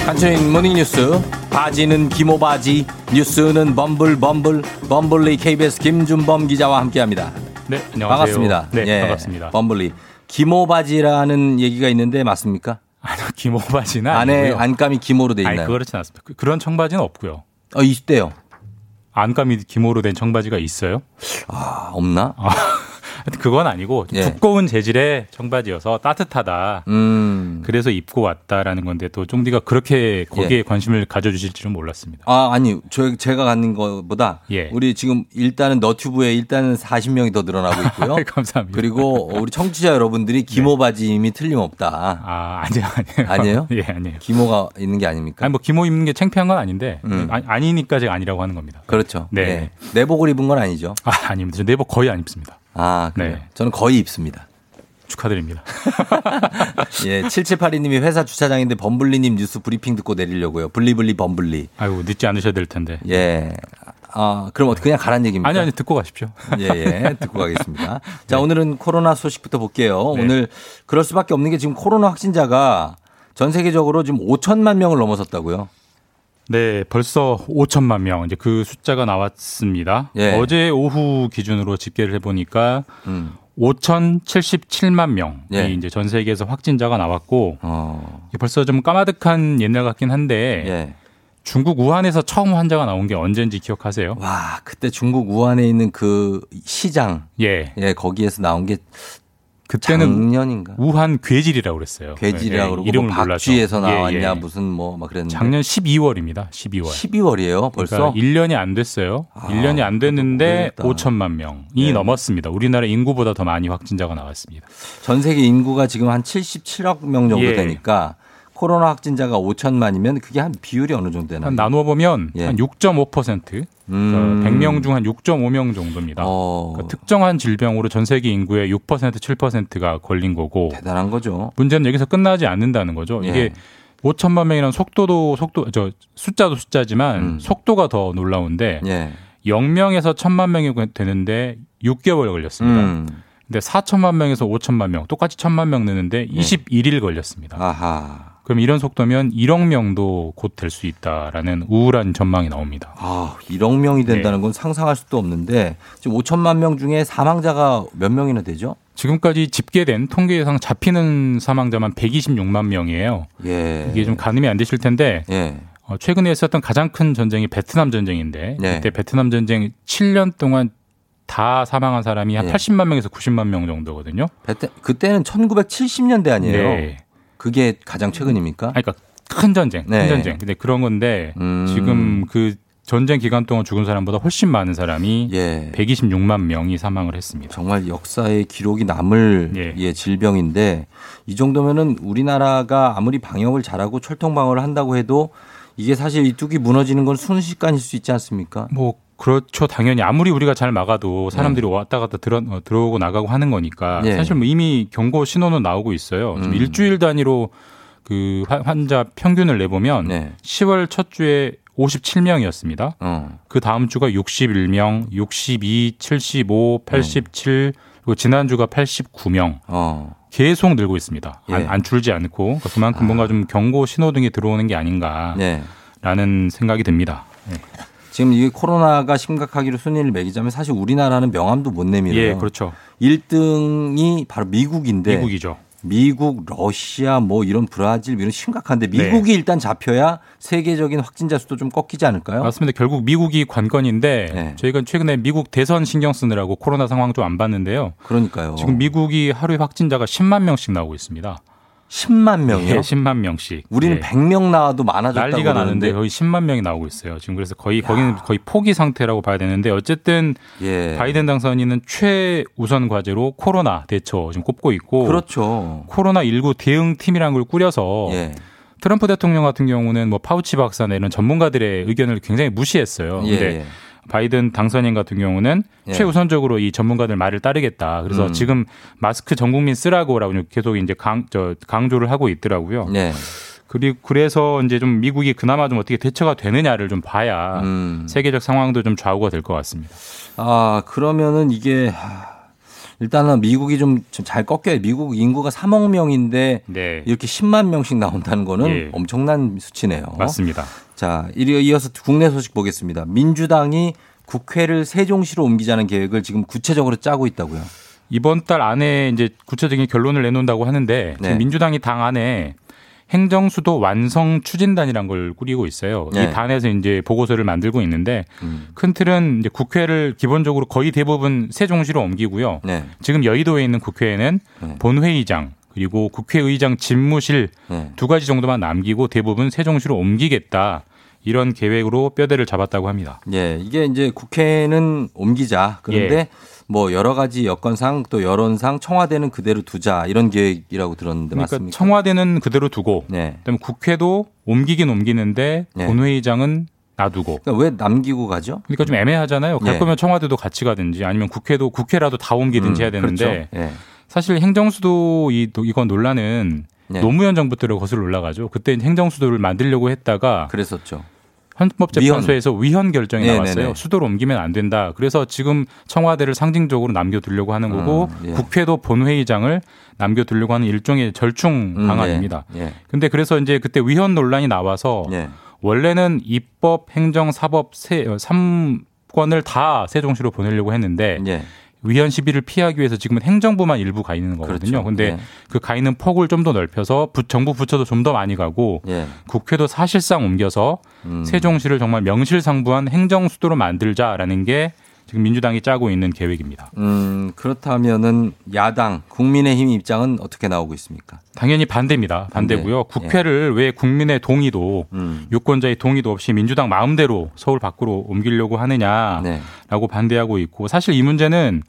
간추린 morning 뉴스. 바지는 기모 바지, 뉴스는 범블 범블, 범블리 KBS 김준범 기자와 함께합니다. 네, 안녕하세요. 반갑습니다. 네, 예, 반갑습니다. 범블리. 기모 바지라는 얘기가 있는데 맞습니까? 아니요, 기모 (laughs) 바지는 안에 아니고요. 안감이 기모로 돼 있나요? 아니, 그렇진 않습니다. 그- 그런 청바지는 없고요. 어, 있대요. 안감이 기모로 된 청바지가 있어요? 아, 없나? 하여튼 그건 아니고 좀 예. 두꺼운 재질의 청바지여서 따뜻하다. 음. 그래서 입고 왔다라는 건데 또 쫑디가 그렇게 거기에 관심을 가져주실 줄은 몰랐습니다. 아, 아니, 저, 제가 갖는 것보다 예. 우리 지금 일단은 너튜브에 일단은 40명이 더 늘어나고 있고요. (laughs) 감사합니다. 그리고 우리 청취자 여러분들이 기모 바지 이미 틀림없다. 아, 아니요, 아니에요. 아니에요? (laughs) 예, 아니에요. 기모가 있는 게 아닙니까? 아니 뭐 기모 입는 게 창피한 건 아닌데 음. 아, 아니 니까 제가 아니라고 하는 겁니다. 그렇죠. 네. 네. 내복을 입은 건 아니죠. 아, 아닙니다. 저 내복 거의 안 입습니다. 아, 그래요. 네. 저는 거의 입습니다. 축하드립니다. (laughs) 예, 7782님이 회사 주차장인데 범블리님 뉴스 브리핑 듣고 내리려고요. 블리블리 범블리. 아이고 늦지 않으셔야 될 텐데. 예. 아, 그럼 어떻게 그냥 가란 얘기입니까? 아니 아니 듣고 가십시오. (laughs) 예, 예. 듣고 가겠습니다. 자, 오늘은 코로나 소식부터 볼게요. 네. 오늘 그럴 수밖에 없는 게 지금 코로나 확진자가 전 세계적으로 지금 5천만 명을 넘어섰다고요. 네, 벌써 5천만 명 이제 그 숫자가 나왔습니다. 예. 어제 오후 기준으로 집계를 해보니까 음. 5,077만 명이 예. 이제 전 세계에서 확진자가 나왔고 어. 벌써 좀 까마득한 옛날 같긴 한데 예. 중국 우한에서 처음 환자가 나온 게 언제인지 기억하세요? 와, 그때 중국 우한에 있는 그 시장. 예. 예, 거기에서 나온 게 그때는 작년인가? 우한 괴질이라고 그랬어요. 괴질이라고 예, 그러고 이름을 뭐 몰라서. 박쥐에서 예, 나왔냐 예. 무슨 뭐 막 그랬는데. 작년 12월입니다. 12월. 12월이에요, 벌써? 그러니까 1년이 안 됐어요. 아, 1년이 안 됐는데 모르겠다. 5천만 명이 네. 넘었습니다. 우리나라 인구보다 더 많이 확진자가 나왔습니다. 전 세계 인구가 지금 한 77억 명 정도 예. 되니까 코로나 확진자가 5천만이면 그게 한 비율이 어느 정도 되나요? 한 나누어 보면 예. 한 6.5%, 음. 100명 중 한 6.5명 정도입니다. 어, 그러니까 특정한 질병으로 전 세계 인구의 6% 7%가 걸린 거고 대단한 거죠. 문제는 여기서 끝나지 않는다는 거죠. 예. 이게 5천만 명이라는 속도도 속도 저 숫자도 숫자지만 음. 속도가 더 놀라운데 예. 0명에서 1천만 명이 되는데 6개월 걸렸습니다. 음. 근데 4천만 명에서 5천만 명 똑같이 1천만 명 느는데 예. 21일 걸렸습니다. 아하. 그럼 이런 속도면 1억 명도 곧 될 수 있다라는 우울한 전망이 나옵니다. 아, 1억 명이 된다는 건 상상할 수도 없는데 지금 5천만 명 중에 사망자가 몇 명이나 되죠? 지금까지 집계된 통계상 잡히는 사망자만 126만 명이에요. 예. 이게 좀 가늠이 안 되실 텐데 예. 어, 최근에 있었던 가장 큰 전쟁이 베트남 전쟁인데 네. 그때 베트남 전쟁 7년 동안 다 사망한 사람이 한 예. 80만 명에서 90만 명 정도거든요. 그때, 그때는 1970년대 아니에요? 네. 그게 가장 최근입니까? 아니, 그러니까 큰 전쟁, 네. 큰 전쟁. 근데 그런 건데 음. 지금 그 전쟁 기간 동안 죽은 사람보다 훨씬 많은 사람이 예. 126만 명이 사망을 했습니다. 정말 역사의 기록이 남을 예. 예, 질병인데 이 정도면은 우리나라가 아무리 방역을 잘하고 철통 방어를 한다고 해도 이게 사실 이 뚝이 무너지는 건 순식간일 수 있지 않습니까? 뭐 그렇죠. 당연히 아무리 우리가 잘 막아도 사람들이 왔다 갔다 들어, 어, 들어오고 나가고 하는 거니까 예. 사실 뭐 이미 경고 신호는 나오고 있어요. 음. 일주일 단위로 그 환- 환자 평균을 내보면 네. 10월 첫 주에 57명이었습니다. 어. 그 다음 주가 61명, 62, 75, 87, 그리고 지난주가 89명. 어. 계속 늘고 있습니다. 안, 예. 안 줄지 않고 그러니까 그만큼 뭔가 좀 경고 신호등이 들어오는 게 아닌가라는 네. 생각이 듭니다. 지금 이 코로나가 심각하기로 순위를 매기자면 사실 우리나라는 명함도 못 내밀어요. 예, 그렇죠. 1등이 바로 미국인데 미국이죠. 미국, 러시아, 뭐 이런 브라질 이런 심각한데 미국이 일단 잡혀야 세계적인 확진자 수도 좀 꺾이지 않을까요? 맞습니다. 결국 미국이 관건인데 네. 저희가 최근에 미국 대선 신경 쓰느라고 코로나 상황 좀 안 봤는데요. 그러니까요. 지금 미국이 하루에 확진자가 10만 명씩 나오고 있습니다. 10만 명이요? 예, 10만 명씩. 우리는 예. 100명 나와도 많아졌다고 난리가 그러는데 거의 10만 명이 나오고 있어요. 지금 그래서 거의 거기는 거의 포기 상태라고 봐야 되는데 어쨌든 예. 바이든 당선인은 최우선 과제로 코로나 대처 지금 꼽고 있고 그렇죠. 코로나 19 대응 팀이라는 걸 꾸려서 예. 트럼프 대통령 같은 경우는 뭐 파우치 박사나 이런 전문가들의 의견을 굉장히 무시했어요. 예, 근데 예. 바이든 당선인 같은 경우는 예. 최우선적으로 이 전문가들 말을 따르겠다. 그래서 음. 지금 마스크 전 국민 쓰라고라고 계속 이제 강, 저, 강조를 하고 있더라고요. 네. 그리고 그래서 이제 좀 미국이 그나마 좀 어떻게 대처가 되느냐를 좀 봐야 음. 세계적 상황도 좀 좌우가 될 것 같습니다. 아, 그러면은 이게 하, 일단은 미국이 좀 잘 꺾여요. 미국 인구가 3억 명인데 네. 이렇게 10만 명씩 나온다는 거는 예. 엄청난 수치네요. 맞습니다. 자, 이리- 이어서 국내 소식 보겠습니다. 민주당이 국회를 세종시로 옮기자는 계획을 지금 구체적으로 짜고 있다고요. 이번 달 안에 이제 구체적인 결론을 내놓는다고 하는데 지금 네. 민주당이 당 안에 행정수도 완성 추진단이란 걸 꾸리고 있어요. 네. 이 단에서 이제 보고서를 만들고 있는데 음. 큰 틀은 이제 국회를 기본적으로 거의 대부분 세종시로 옮기고요. 네. 지금 여의도에 있는 국회에는 네. 본회의장 그리고 국회의장 집무실 네. 두 가지 정도만 남기고 대부분 세종시로 옮기겠다. 이런 계획으로 뼈대를 잡았다고 합니다. 예, 이게 이제 국회는 옮기자. 그런데 예. 뭐 여러 가지 여건상 또 여론상 청와대는 그대로 두자 이런 계획이라고 들었는데 그러니까 맞습니까? 청와대는 그대로 두고 네. 그다음에 국회도 옮기긴 옮기는데 네. 본회의장은 놔두고. 그러니까 왜 남기고 가죠? 그러니까 좀 애매하잖아요. 갈 네. 거면 청와대도 같이 가든지 아니면 국회도 국회라도 다 옮기든지 음, 해야 되는데 그렇죠. 예. 사실 행정수도 이 이건 논란은 네. 노무현 정부 때로 거슬러 올라가죠. 그때 행정수도를 만들려고 했다가 그랬었죠. 헌법재판소에서 위헌, 결정이 네네네. 나왔어요. 수도로 옮기면 안 된다. 그래서 지금 청와대를 상징적으로 남겨두려고 하는 거고 음, 예. 국회도 본회의장을 남겨두려고 하는 일종의 절충 음, 방안입니다. 예. 예. 근데 그래서 이제 그때 위헌 논란이 나와서 예. 원래는 입법, 행정, 사법 세 3권을 다 세종시로 보내려고 했는데 예. 위헌 시비를 피하기 위해서 지금은 행정부만 일부 가 있는 거거든요. 그렇죠. 근데 예. 그가 있는 폭을 좀 더 넓혀서 부- 정부 부처도 좀 더 많이 가고 예. 국회도 사실상 옮겨서 음. 세종시를 정말 명실상부한 행정 수도로 만들자라는 게 지금 민주당이 짜고 있는 계획입니다. 음, 그렇다면은 야당 국민의힘 입장은 어떻게 나오고 있습니까? 당연히 반대입니다. 반대고요. 반대. 예. 국회를 왜 국민의 동의도 음. 유권자의 동의도 없이 민주당 마음대로 서울 밖으로 옮기려고 하느냐라고 네. 반대하고 있고 사실 이 문제는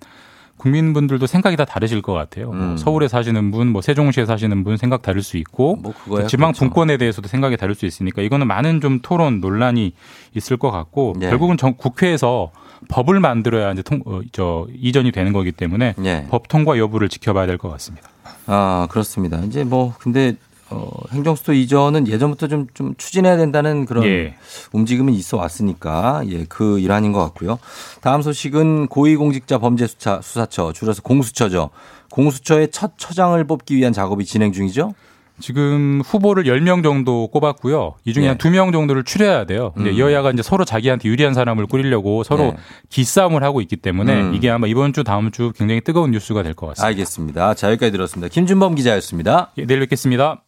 국민분들도 생각이 다 다르실 것 같아요. 뭐 음. 서울에 사시는 분, 뭐 세종시에 사시는 분 생각 다를 수 있고 뭐. 지방 그렇죠. 분권에 대해서도 생각이 다를 수 있으니까 이거는 많은 좀 토론 논란이 있을 것 같고 예. 결국은 정- 국회에서 법을 만들어야 이제 통, 어, 저 이전이 되는 거기 때문에 예. 법 통과 여부를 지켜봐야 될 것 같습니다. 아, 그렇습니다. 이제 뭐 근데 어, 행정수도 이전은 예전부터 좀, 좀 추진해야 된다는 그런 예. 움직임은 있어 왔으니까 예, 그 일환인 것 같고요. 다음 소식은 고위공직자 범죄수사 수사처 줄여서 공수처죠. 공수처의 첫 처장을 뽑기 위한 작업이 진행 중이죠. 지금 후보를 10명 정도 꼽았고요. 이 중에 예. 한 2명 정도를 추려야 돼요. 근데 음. 여야가 이제 서로 자기한테 유리한 사람을 꾸리려고 서로 예. 기싸움을 하고 있기 때문에 음. 이게 아마 이번 주 다음 주 굉장히 뜨거운 뉴스가 될 것 같습니다. 알겠습니다. 자, 여기까지 들었습니다. 김준범 기자였습니다. 예, 내일 뵙겠습니다.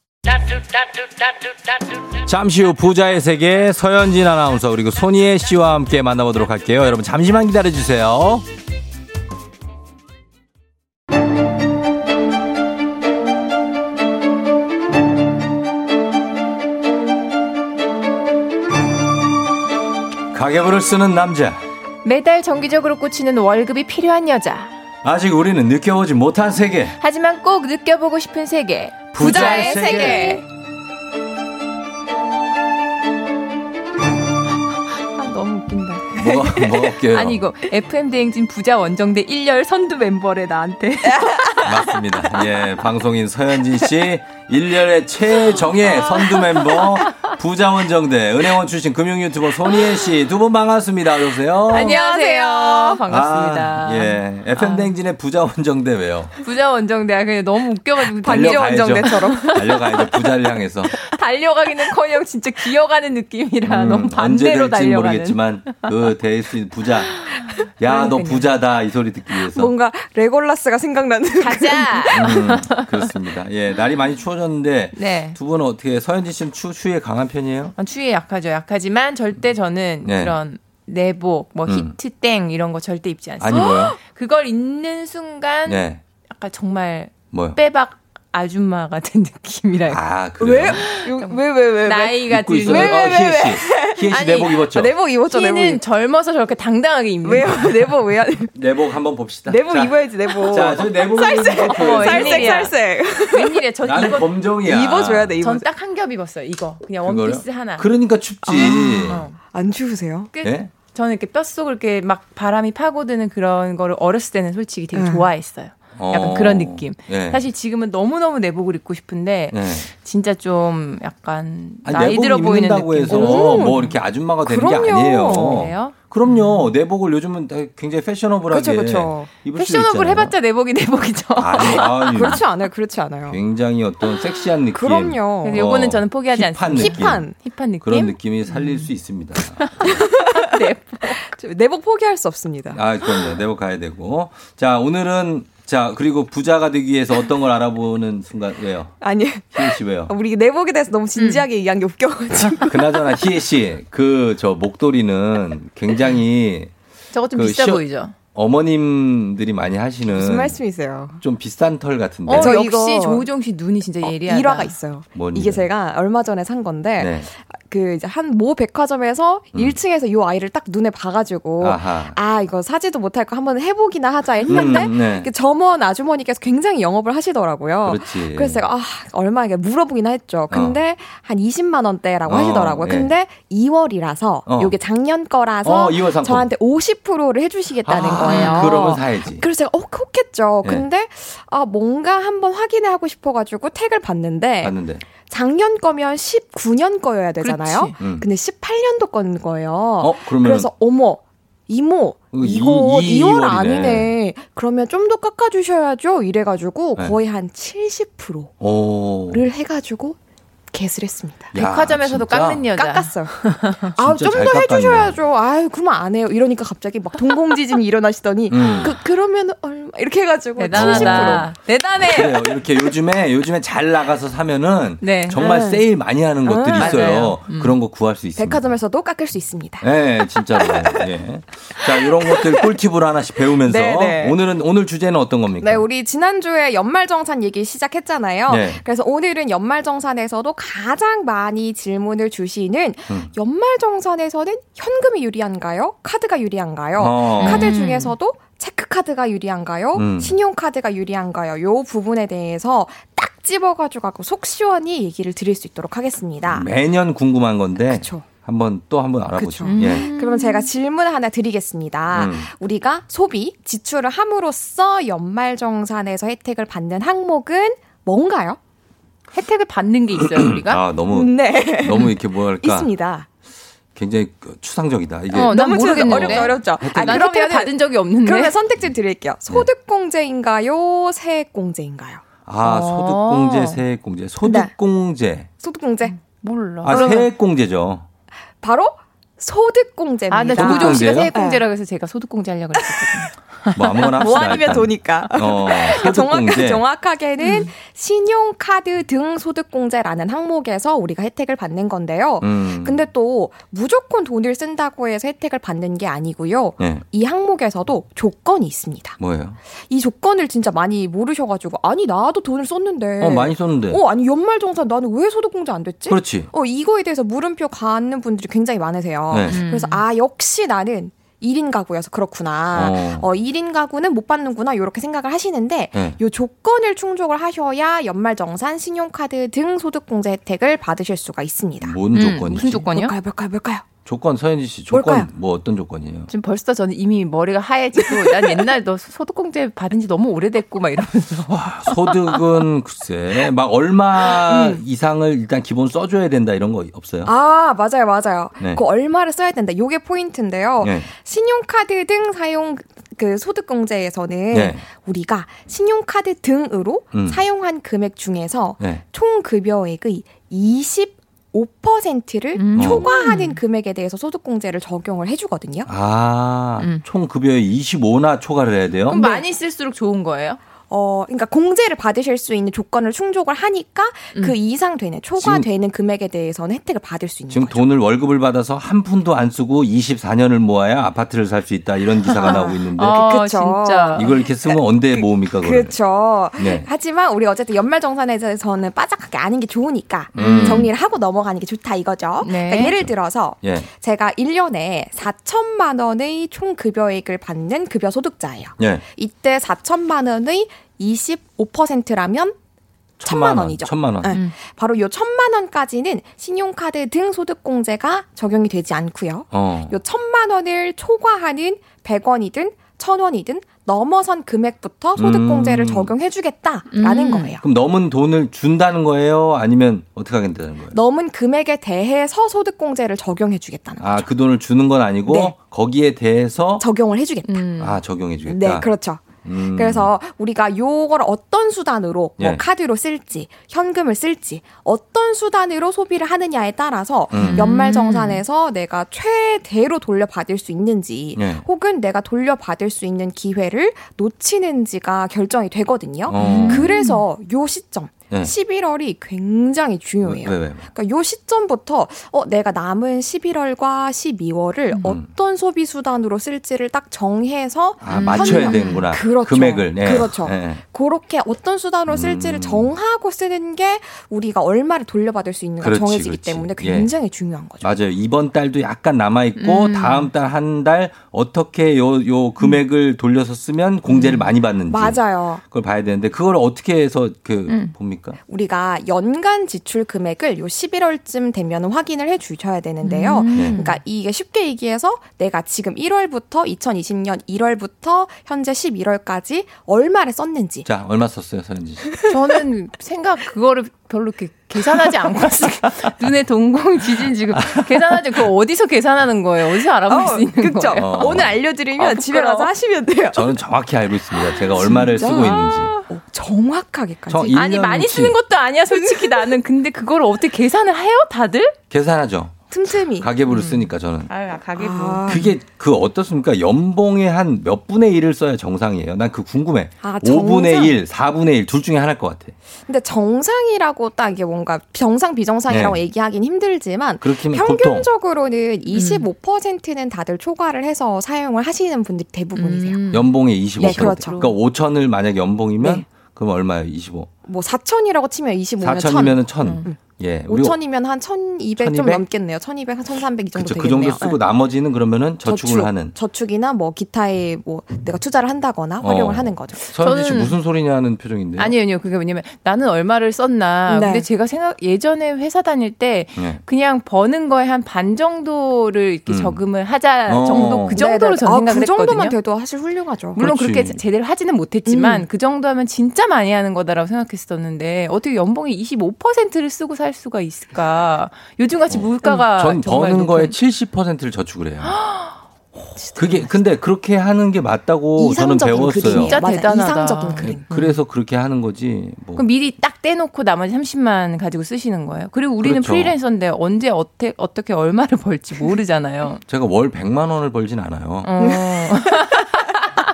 잠시 후 부자의 세계 서현진 아나운서 그리고 손희애 씨와 함께 만나보도록 할게요. 여러분 잠시만 기다려 주세요. 가계부를 쓰는 남자. 매달 정기적으로 꽂히는 월급이 필요한 여자. 아직 우리는 느껴보지 못한 세계. 하지만 꼭 느껴보고 싶은 세계. 부자의 세계. 아, 너무 웃긴다. 뭐, 뭐. (laughs) 아니 이거 FM 대행진 부자 원정대 1열 선두 멤버래 나한테. (laughs) 맞습니다. 예, 방송인 서현진 씨 일년의 최정예 선두 멤버 부자원 정대 은행원 출신 금융 유튜버 손희애 씨 두 분 반갑습니다. 어서 오세요. 안녕하세요. 반갑습니다. 아, 예. FM 댕진의 부자원 정대 왜요? 부자 원 정대야 그냥 너무 웃겨가지고 반지 달려가야죠. 원정대처럼 (laughs) 달려가야죠. 부자를 향해서. 달려가기는 커녕 진짜 기어가는 느낌이라 음, 너무 언제 반대로 될지 달려가는. 모르겠지만 그 대일 수 있는 부자. 야, 너 부자다. 이 소리 듣기 위해서. 뭔가 레골라스가 생각나는. 가자. 음, 그렇습니다. 예, 날이 많이 추워졌는데 네. 두 분은 어떻게 서현진 씨는 추, 추위에 강한 편이에요? 아, 추위에 약하죠. 약하지만 절대 저는 네. 그런 내복, 뭐 음. 히트땡 이런 거 절대 입지 않습니다. 안 입어요? 그걸 입는 순간 네. 약간 정말 뭐요? 빼박 아줌마 같은 느낌이랄까. 아, 그래요? 왜, 왜, 왜? 나이가 입고 있어요. 들면 어, 희애 씨. 희애 씨 내복 입었죠? 내복 입었죠, 내복. 희는 젊어서 저렇게 당당하게 입는 왜요? 내복 왜? 안- 내복 한번 봅시다. 내복 자, 입어야지, 내복. 자, 저 내복 살색. 보여요. 살색. 살색. 웬일이야? 전 나는 이거 검정이야. 입어줘야 돼, 입어줘. 전딱 한 겹 입었어요. 이거 그냥 그거요? 원피스 하나. 그러니까 춥지. 어. 안 추우세요? 끝. 예? 저는 이렇게 뼛속을 이렇게 막 바람이 파고드는 그런 거를 어렸을 때는 솔직히 되게 음. 좋아했어요. 약간 어. 그런 느낌. 예. 사실 지금은 너무너무 내복을 입고 싶은데 네. 진짜 좀 약간 아니, 나이 내복 들어 보이는 느낌. 해서 오. 뭐 이렇게 아줌마가 되는 그럼요. 게 아니에요. 그래요? 그럼요. 내복을 요즘은 다 굉장히 패셔너블하게 그쵸, 그쵸. 입을 수 패셔너블. 해봤자 내복이 내복이죠. (laughs) 아니, 아니. (laughs) 그렇지 않아요, 그렇지 않아요. 굉장히 어떤 섹시한 느낌. 그럼요. 그래서 요거는 저는 포기하지 힙한 않습니다. 느낌. 힙한. 힙한 느낌. 그런 느낌이 살릴 수 있습니다. (laughs) 저 내복 포기할 수 없습니다. 아, 그럼요. 내복 가야 되고. 자, 오늘은 자, 그리고 부자가 되기 위해서 어떤 걸 알아보는 순간 왜요? 아니, 희애 씨 왜요? (laughs) 우리 내복에 대해서 너무 진지하게 음. 얘기한 게 웃겨가지고. (laughs) 그나저나 희애 씨, 그 저 목도리는 굉장히 저거 좀 그 비싸 시어- 보이죠? 어머님들이 많이 하시는 무슨 말씀이세요? 좀 비싼 털 같은데. 어, 저 역시 조우종 씨 눈이 진짜 예리하다. 일화가 있어요. 뭔 이게? 제가 얼마 전에 산 건데 네. 그 이제 한 모 백화점에서 1층에서 이 아이를 딱 눈에 봐가지고 아하. 아 이거 사지도 못할 거 한번 해보기나 하자 했는데 음, 네. 그 점원 아주머니께서 굉장히 영업을 하시더라고요. 그렇지. 그래서 제가 아 얼마 이게 물어보기나 했죠. 근데 한 20만 원대라고 어, 하시더라고요. 예. 근데 2월이라서 어. 요게 작년 거라서 어, 2월 상품. 저한테 50%를 해주시겠다는 아, 거예요. 그러면 사야지. 그래서 제가 어 그렇겠죠. 예. 근데 아 뭔가 한번 확인해 하고 싶어가지고 택을 봤는데 봤는데. 작년 거면 19년 거여야 되잖아요. 음. 근데 18년도 건 거예요. 어, 그래서 어머 이모 이거 이거 이- 이 2월 월이네. 아니네. 그러면 좀 더 깎아주셔야죠. 이래가지고 네. 거의 한 70%를 오. 해가지고 개스를 했습니다. 야, 백화점에서도 진짜? 깎는 여자. 깎았어요. (laughs) 아, 좀잘 더. 해주셔야죠. 아유, 그러면 안 해요. 이러니까 갑자기 막 동공지진이 일어나시더니, 음. 그, 그러면 얼마, 이렇게 해가지고. 대단하다. 70%. 대단해. 그래요. 이렇게 요즘에 요즘에 잘 나가서 사면은 네. 정말 네. 세일 많이 하는 것들이 음. 있어요. 음. 그런 거 구할 수 있습니다. 백화점에서도 깎을 수 있습니다. 네, 진짜로. (laughs) 예. 자, 이런 것들 꿀팁으로 하나씩 배우면서 네, 네. 오늘은 오늘 주제는 어떤 겁니까? 네, 우리 지난주에 연말정산 얘기 시작했잖아요. 네. 그래서 오늘은 연말정산에서도 가장 많이 질문을 주시는 음. 연말정산에서는 현금이 유리한가요? 카드가 유리한가요? 어. 카드 음. 중에서도 체크카드가 유리한가요? 음. 신용카드가 유리한가요? 요 부분에 대해서 딱 집어가지고 갖고 속 시원히 얘기를 드릴 수 있도록 하겠습니다. 매년 궁금한 건데 그쵸. 한번 또 한번 알아보죠. 그쵸. 예. 그러면 제가 질문 하나 드리겠습니다. 음. 우리가 소비, 지출을 함으로써 연말정산에서 혜택을 받는 항목은 뭔가요? 혜택을 받는 게 있어요, 우리가? 아, 너무 네. 너무 이렇게 뭐랄까 있습니다. 굉장히 그 추상적이다. 이게 어, 난 너무 모르겠는데. 어렵죠, 어렵죠. 아, 난 혜택을 받은 적이 없는데. 그러면 선택지 드릴게요. 소득공제인가요? 세액공제인가요? 아, 어. 소득공제, 세액공제. 소득공제. 소득공제. 몰라. 아, 세액공제죠. 바로 소득공제입니다. 아, 나 소득공제요? 조우종 씨가 네. 세액공제라고 해서 제가 소득공제 하려고 그랬었거든요. 뭐 아무거나 합시다. 뭐 아니면. 도니까. 어, 정확, 소득공제. 정확하 게는 신용카드 등 소득공제라는 항목에서 우리가 혜택을 받는 건데요. 음. 근데 또 무조건 돈을 쓴다고 해서 혜택을 받는 게 아니고요. 네. 이 항목에서도 조건이 있습니다. 뭐예요? 이 조건을 진짜 많이 모르셔가지고 아니 나도 돈을 썼는데. 어, 많이 썼는데. 어 아니 연말정산 나는 왜 소득공제 안 됐지? 그렇지. 어 이거에 대해서 물음표 갖는 분들이 굉장히 많으세요. 네. 그래서 아 역시 나는 1인 가구여서 그렇구나. 어. 어. 1인 가구는 못 받는구나. 이렇게 생각을 하시는데 네. 요 조건을 충족을 하셔야 연말 정산, 신용카드 등 소득 공제 혜택을 받으실 수가 있습니다. 뭔 음, 조건이지? 무슨 조건이요? 뭘까요? 뭘까요? 뭘까요? 조건 서현지 씨 조건 뭘까요? 뭐 어떤 조건이에요? 지금 벌써 저는 이미 머리가 하얘지고 난 옛날 너 소득공제 받은 지 너무 오래됐고 막 이러면서 소득은 (laughs) 글쎄 막 얼마 이상을 일단 기본 써줘야 된다 이런 거 없어요? 아, 맞아요, 맞아요. 네. 그 얼마를 써야 된다. 요게 포인트인데요. 네. 신용카드 등 사용 그 소득공제에서는 네. 우리가 신용카드 등으로 음. 사용한 금액 중에서 네. 총 급여액의 25%를 음. 초과하는 금액에 대해서 소득공제를 적용을 해주거든요. 아, 음. 총 급여의 25나 초과를 해야 돼요? 그럼 많이 쓸수록 좋은 거예요? 어, 그러니까 공제를 받으실 수 있는 조건을 충족을 하니까 음. 그 이상 되는 초과되는 금액에 대해서는 혜택을 받을 수 있는 지금 거죠. 돈을 월급을 받아서 한 푼도 안 쓰고 24년을 모아야 아파트를 살 수 있다 이런 기사가 나오고 있는데 아, 그쵸. 진짜. 이걸 이렇게 쓰면 언제 모읍니까? 그렇죠. 네. 하지만 우리 어쨌든 연말정산에서는 빠삭하게 아는 게 좋으니까 음. 정리를 하고 넘어가는 게 좋다 이거죠. 네. 그러니까 예를 들어서 예. 제가 1년에 4천만 원의 총 급여액을 받는 급여 소득자예요. 예. 이때 4천만 원의 25%라면 천만 원이죠. 천만 원. 네. 바로 요 천만 원까지는 신용카드 등 소득공제가 적용이 되지 않고요. 어. 요 천만 원을 초과하는 100원이든 1000원이든 넘어선 금액부터 소득공제를 음. 적용해주겠다라는 거예요. 그럼 넘은 돈을 준다는 거예요? 아니면 어떻게 하겠다는 거예요? 넘은 금액에 대해서 소득공제를 적용해주겠다는 아, 그 돈을 주는 건 아니고 네. 거기에 대해서 적용을 해주겠다. 아, 적용해 주겠다. 네, 그렇죠. 음. 그래서 우리가 요걸 어떤 수단으로 뭐 예. 카드로 쓸지 현금을 쓸지 어떤 수단으로 소비를 하느냐에 따라서 음. 연말 정산에서 내가 최대로 돌려받을 수 있는지 예. 혹은 내가 돌려받을 수 있는 기회를 놓치는지가 결정이 되거든요. 어. 그래서 요 시점 예. 11월이 굉장히 중요해요. 왜, 왜, 왜? 그러니까 요 시점부터 어 내가 남은 11월과 12월을 음. 어떤 소비 수단으로 쓸지를 딱 정해서 아, 맞춰야 현- 되는구나. 그렇죠. 금액을. 네. 그렇죠. 네. 그렇게 어떤 수단으로 쓸지를 음. 정하고 쓰는 게 우리가 얼마를 돌려받을 수 있는가 그렇지, 정해지기 그렇지. 때문에 예. 굉장히 중요한 거죠. 맞아요. 이번 달도 약간 남아 있고 음. 다음 달 한 달 어떻게 요 요 금액을 돌려서 쓰면 공제를 많이 받는지 맞아요. 그걸 봐야 되는데 그걸 어떻게 해서 그 음. 봅니까? 우리가 연간 지출 금액을 요 11월쯤 되면 확인을 해 주셔야 되는데요. 음. 네. 그러니까 이게 쉽게 얘기해서 내가 지금 1월부터 2020년 1월부터 현재 11월까지 얼마를 썼는지 자, 얼마 썼어요, 서현지 씨? 저는 생각 그거를 별로 이렇게 계산하지 않고 쓰- (laughs) 눈에 동공 지진 지금 계산하지 그거 어디서 계산하는 거예요? 어디서 알아볼 수 있는 그쵸? 거예요? 어. 오늘 알려드리면 아, 집에 가서. 하시면 돼요. 저는 정확히 알고 있습니다. 제가 얼마를 진짜? 쓰고 있는지. 어, 정확하게까지. 아니 많이 1년치. 쓰는 것도 아니야 솔직히 나는 근데 그걸 어떻게 계산을 해요 다들? 계산하죠. 틈틈이. 가계부를 쓰니까 저는. 아 가계부. 그게 그 어떻습니까? 연봉의 한 몇 분의 1을 써야 정상이에요. 난 그 궁금해. 아, 5분의 정상? 1, 4분의 1 둘 중에 하나일 것 같아. 근데 정상이라고 딱 이게 뭔가 정상 비정상이라고 네. 얘기하긴 힘들지만 그렇긴 보통. 평균적으로는 25%는 다들 초과를 해서 사용을 하시는 분들이 대부분이세요. 연봉의 25%. 네, 그렇죠. 그러니까 5천을 만약 연봉이면 네. 그럼 얼마예요? 25. 뭐 4천이라고 치면 25면 4천이면은 1,000. 예. 우리 5천이면 한 1,200좀 1200? 넘겠네요. 1,200, 한 1,300 이 정도 그쵸, 그 되겠네요. 정도 쓰고 네. 나머지는 그러면은 저축을 저축, 하는. 저축이나 뭐 기타에 뭐 내가 투자를 한다거나 활용을 어. 하는 거죠. 서현지 씨 저는- 무슨 소리냐는 표정인데요. 아니요, 아니요. 그게 뭐냐면 나는 얼마를 썼나. 네. 근데 제가 생각 예전에 회사 다닐 때 네. 그냥 버는 거에 한 반 정도를 이렇게 음. 적금을 하자 어. 정도 그 정도로 네네. 저는 아, 생각을 그 정도만 했거든요. 돼도 사실 훌륭하죠. 물론 그렇지. 그렇게 제대로 하지는 못했지만 음. 그 정도 하면 진짜 많이 하는 거다라고 생각했 었는데 어떻게 연봉이 25%를 쓰고 살 수가 있을까? 요즘같이 물가가 어. 전 정말 버는 거에 높은- 70%를 저축을 해요. (gasps) 그게 근데 그렇게 하는 게 맞다고 저는 배웠어요. 진짜. 대단하다. 이상적인 그림. 그래서 그렇게 하는 거지. 뭐. 그럼 미리 딱 떼놓고 나머지 30만 가지고 쓰시는 거예요. 그리고 우리는 그렇죠. 프리랜서인데 언제 어떻게 어떻게 얼마를 벌지 모르잖아요. 제가 월 100만 원을 벌진 않아요. 어. (laughs)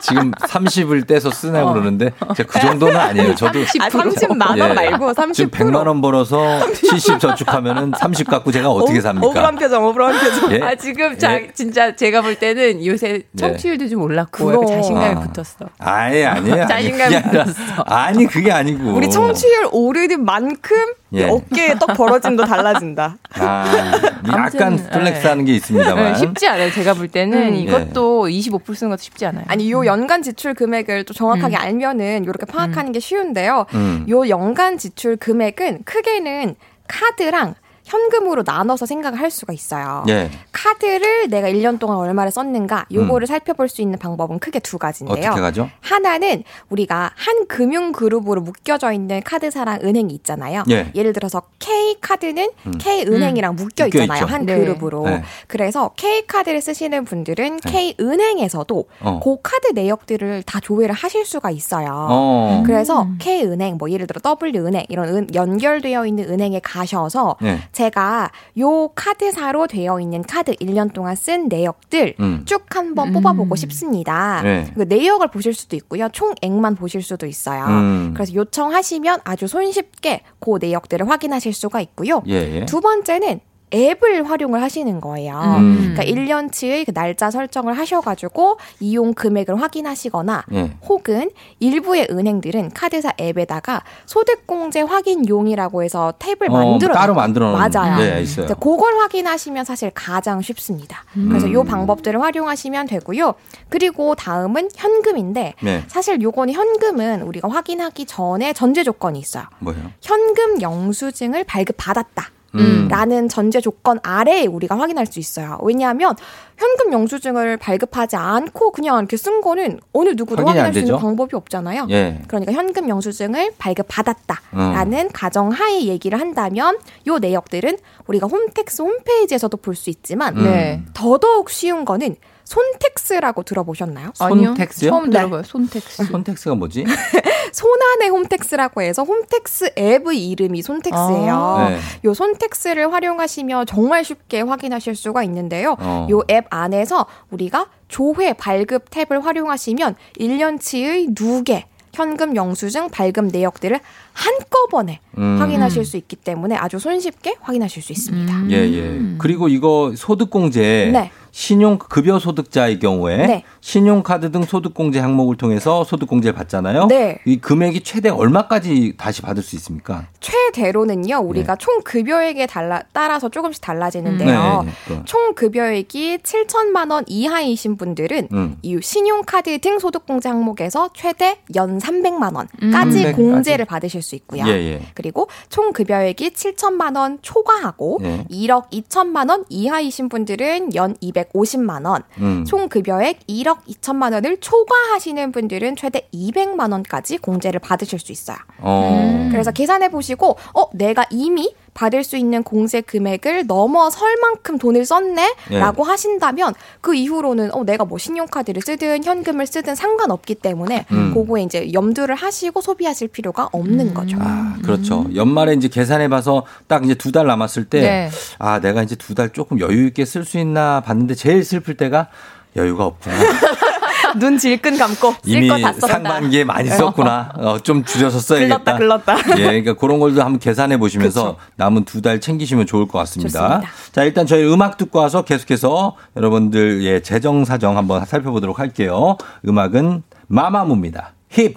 지금 30을 떼서 쓰냐고 그러는데 제가 그 정도는 아니에요. 저도 아, 30만 원 예. 말고 30%. 지금 100만 원 벌어서 70 저축하면은 30 갖고 제가 어떻게 삽니까? 억울한 표정, 억울한 표정. 예? 아 지금 자, 예. 진짜 제가 볼 때는 요새 청취율도 좀 올랐고 약간 자신감이 아. 붙었어. 아예 아니에요. 아니, 자신감이 그게 아니라- 아니 그게 아니고. 우리 청취율 오르는 만큼 예. 어깨에 떡 벌어짐도 달라진다. 아, 약간 flex하는 게 네, 있습니다만. 쉽지 않아요. 제가 볼 때는 음. 이것도 25% 쓰는 것도 쉽지 않아요. 아니 요 연간 지출 금액을 또 정확하게 알면은 이렇게 파악하는 게 쉬운데요. 음. 요 연간 지출 금액은 크게는 카드랑 현금으로 나눠서 생각을 할 수가 있어요. 예. 카드를 내가 1년 동안 얼마를 썼는가 요거를 살펴볼 수 있는 방법은 크게 두 가지인데요. 음. 어떻게 가죠? 하나는 우리가 한 금융 그룹으로 묶여져 있는 카드사랑 은행이 있잖아요. 예. 예를 들어서 K 카드는 음. K 은행이랑 묶여 묶여 있잖아요. 한 네. 그룹으로. 네. 그래서 K 카드를 쓰시는 분들은 K 은행에서도 어. 그 카드 내역들을 다 조회를 하실 수가 있어요. 어. 그래서 K 은행 뭐 예를 들어 W 은행 이런 은- 연결되어 있는 은행에 가셔서 네. 제가 요 카드사로 되어 있는 카드 1년 동안 쓴 내역들 음. 쭉 한번 뽑아보고 싶습니다. 네. 그 내역을 보실 수도 있고요. 총액만 보실 수도 있어요. 음. 그래서 요청하시면 아주 손쉽게 그 내역들을 확인하실 수가 있고요. 예, 예. 두 번째는 앱을 활용을 하시는 거예요. 음. 그러니까 1년치의 그 날짜 설정을 하셔가지고 이용 금액을 확인하시거나 예. 혹은 일부의 은행들은 카드사 앱에다가 소득공제 확인용이라고 해서 탭을 어, 만들어 따로 만들어 맞아요. 네, 있어요. 그걸 확인하시면 사실 가장 쉽습니다. 음. 그래서 이 방법들을 활용하시면 되고요. 그리고 다음은 현금인데 네. 사실 요거는 현금은 우리가 확인하기 전에 전제 조건이 있어요. 뭐예요? 현금 영수증을 발급 받았다. 음. 라는 전제 조건 아래에 우리가 확인할 수 있어요. 왜냐하면 현금 영수증을 발급하지 않고 그냥 이렇게 쓴 거는 어느 누구도 확인할 수 있는? 방법이 없잖아요. 예. 그러니까 현금 영수증을 발급받았다라는 음. 가정하에 얘기를 한다면 요 내역들은 우리가 홈택스 홈페이지에서도 볼 수 있지만 음. 네. 더더욱 쉬운 거는 손택스라고 들어보셨나요? 아니요. 손택스요? 처음 들어봐요. 손택스. 손택스가 뭐지? (laughs) 손안의 홈택스라고 해서 홈택스 앱의 이름이 손택스예요. 아. 네. 요 손택스를 활용하시면 정말 쉽게 확인하실 수가 있는데요. 어. 요앱 안에서 우리가 조회 발급 탭을 활용하시면 1년치의 누계 현금 영수증 발급 내역들을 한꺼번에 음. 확인하실 수 있기 때문에 아주 손쉽게 확인하실 수 있습니다. 예, 예. 그리고 이거 소득공제 네. 신용 급여 소득자의 경우에 네. 신용카드 등 소득공제 항목을 통해서 소득공제를 받잖아요. 네. 이 금액이 최대 얼마까지 다시 받을 수 있습니까? 최대로는요, 우리가 총 급여액에 달라, 따라서 조금씩 달라지는데요. 네, 네, 네. 총 급여액이 7천만 원 이하이신 분들은 음. 이 신용카드 등 소득공제 항목에서 최대 연 300만 원까지 음. 300 까지. 공제를 받으실 수 있고요. 예, 예. 그리고 총 급여액이 7천만 원 초과하고 예. 1억 2천만 원 이하이신 분들은 연 250만 원, 음. 총 급여액 1억 2천만 원을 초과하시는 분들은 최대 200만 원까지 공제를 받으실 수 있어요. 어. 그래서 계산해 보시고 어 내가 이미 받을 수 있는 공제 금액을 넘어설 만큼 돈을 썼네라고 예. 하신다면 그 이후로는 어 내가 뭐 신용카드를 쓰든 현금을 쓰든 상관없기 때문에 음. 그거에 이제 염두를 하시고 소비하실 필요가 없는 거죠. 아, 그렇죠. 연말에 이제 계산해 봐서 딱 이제 두 달 남았을 때, 네. 아, 내가 이제 두 달 조금 여유 있게 쓸 수 있나 봤는데 제일 슬플 때가 여유가 없구나. (laughs) 눈 질끈 감고 이미. 상반기에 많이 썼구나. 어, 좀 줄여서 써야겠다. 글렀다, 글렀다. 예, 그러니까 그런 걸도 한번 계산해 보시면서 남은 두 달 챙기시면 좋을 것 같습니다. 좋습니다. 자, 일단 저희 음악 듣고 와서 계속해서 여러분들 의 재정 사정 한번 살펴보도록 할게요. 음악은 마마무입니다. 힙.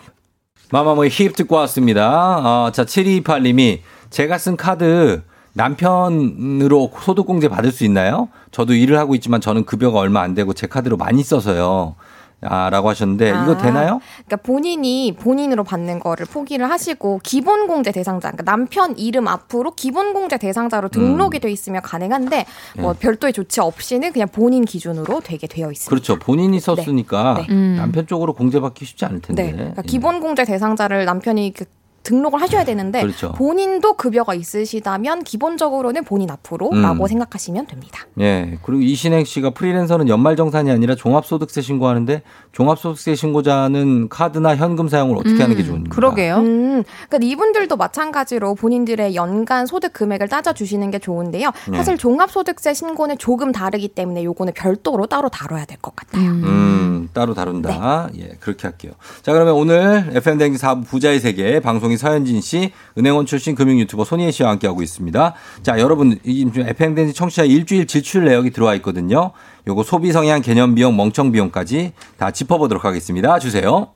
마마무의 힙 듣고 왔습니다. 어, 자, 7228님이 제가 쓴 카드 남편으로 소득공제 받을 수 있나요? 저도 일을 하고 있지만 저는 급여가 얼마 안 되고 제 카드로 많이 써서요. 아, 라고 하셨는데 이거 아, 되나요? 그러니까 본인이 본인으로 받는 거를 포기를 하시고 기본 공제 대상자, 그러니까 남편 이름 앞으로 기본 공제 대상자로 등록이 돼 있으면 가능한데 뭐 음. 네. 별도의 조치 없이는 그냥 본인 기준으로 되게 되어 있습니다. 그렇죠. 본인이 썼으니까 네. 음. 남편 쪽으로 공제받기 쉽지 않을 텐데. 네, 그러니까 기본 공제 대상자를 남편이 그 등록을 하셔야 되는데 그렇죠. 본인도 급여가 있으시다면 기본적으로는 본인 앞으로라고 음. 생각하시면 됩니다. 예. 그리고 이신행 씨가 프리랜서는 연말정산이 아니라 종합소득세 신고하는데 종합소득세 신고자는 카드나 현금 사용을 어떻게 하는 게 좋은가? 그러게요. 음, 그러니까 이분들도 마찬가지로 본인들의 연간 소득 금액을 따져 주시는 게 좋은데요. 네. 사실 종합소득세 신고는 조금 다르기 때문에 요거는 별도로 따로 다뤄야 될 것 같아요. 음, 따로 다룬다. 예, 그렇게 할게요. 자, 그러면 오늘 FM댕지 4부 부자의 세계 방송인 서현진 씨, 은행원 출신 금융 유튜버 손희애 씨와 함께하고 있습니다. 자, 여러분, 이 FM댕진 청취자 일주일 지출 내역이 들어와 있거든요. 요거 소비 성향 개념 비용 멍청 비용까지 다 짚어보도록 하겠습니다. 주세요.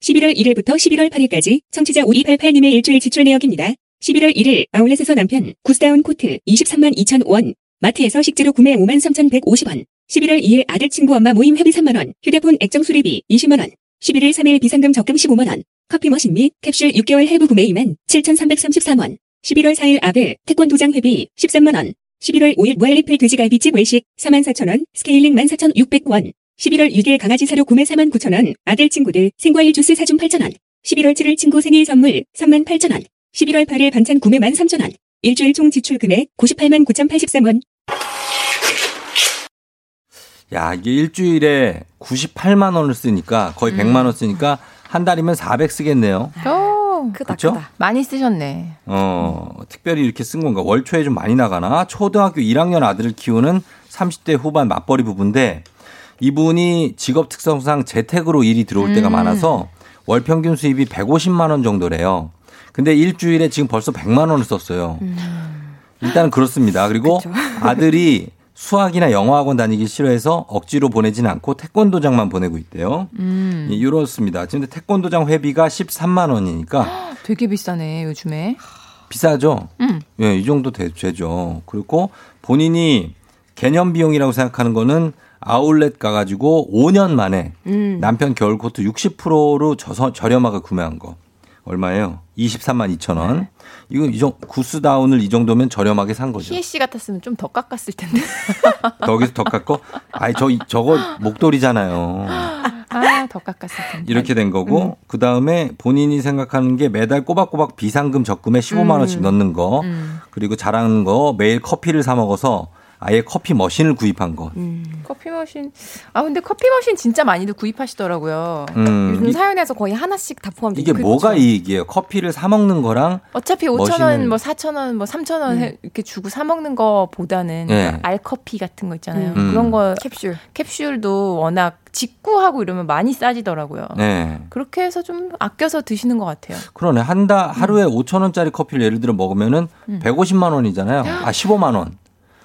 11월 1일부터 11월 8일까지 청취자 우리 88님의 일주일 지출 내역입니다. 11월 1일 아울렛에서 남편 구스다운 코트 23만 2천 원, 마트에서 식재료 구매 5만 3,150원, 11월 2일 아들 친구 엄마 모임 회비 3만 원, 휴대폰 액정 수리비 20만 원, 11월 3일 비상금 적금 15만 원, 커피 머신 및 캡슐 6개월 할부 구매 2만 7,333원, 11월 4일 아베 태권도장 회비 13만원. 11월 5일 무한리필 돼지갈비집 외식 44,000원 스케일링 14,600원. 11월 6일 강아지 사료 구매 49,000원 아들 친구들 생과일 주스 사준 8,000원. 11월 7일 친구 생일 선물 38,000원. 11월 8일 반찬 구매 13,000원. 일주일 총 지출 금액 98만 9,083원 야, 이게 일주일에 98만 원을 쓰니까 거의 100만 원 쓰니까 한 달이면 400 쓰겠네요. 오, 크다 그쵸? 크다. 많이 쓰셨네. 어, 특별히 이렇게 쓴 건가? 월 초에 좀 많이 나가나? 초등학교 1학년 아들을 키우는 30대 후반 맞벌이 부부인데 이분이 직업 특성상 재택으로 일이 들어올 때가 음. 많아서 월 평균 수입이 150만 원 정도래요. 근데 일주일에 지금 벌써 100만 원을 썼어요. 일단은 그렇습니다. 그리고 아들이 (laughs) 수학이나 영어학원 다니기 싫어해서 억지로 보내진 않고 태권도장만 보내고 있대요. 음. 예, 이렇습니다. 근데 태권도장 회비가 13만 원이니까 (gasps) 되게 비싸네, 요즘에. 비싸죠? 음. 예, 이 정도 되, 되죠. 그리고 본인이 개념 비용이라고 생각하는 거는 아울렛 가가지고 5년 만에 음. 남편 겨울 코트 60%로 저서, 저렴하게 구매한 거. 얼마예요? 23만 2천 원. 네. 이거 이 정, 구스다운을 이 정도면 저렴하게 산 거죠. 희애 씨 같았으면 좀 더 깎았을 텐데. (laughs) 거기서 더 깎고, 아니, 저, 저거 목도리잖아요. 아, 더 깎았을 텐데. 이렇게 된 거고, 그 다음에 본인이 생각하는 게 매달 꼬박꼬박 비상금 적금에 15만 원씩 음. 넣는 거, 음. 그리고 잘하는 거, 매일 커피를 사 먹어서 아예 커피 머신을 구입한 거. 커피 머신. 아, 근데 커피 머신 진짜 많이들 구입하시더라고요. 음, 요즘 이- 사연에서 거의 하나씩 다 포함돼 이게 있고. 뭐가 이익이에요? 커피를 사 먹는 거랑 어차피 5,000원, 머신을- 뭐 4,000원, 뭐 3,000원 음. 이렇게 주고 사 먹는 거보다는 예. 알커피 같은 거 있잖아요. 음. 그런 거. 캡슐. capsule도 워낙 직구하고 이러면 많이 싸지더라고요. 네. 그렇게 해서 좀 아껴서 드시는 것 같아요. 그러네. 한 달, 하루에 5천 원짜리 커피를 예를 들어 먹으면은 음. 150만 원이잖아요. 아, 15만 원.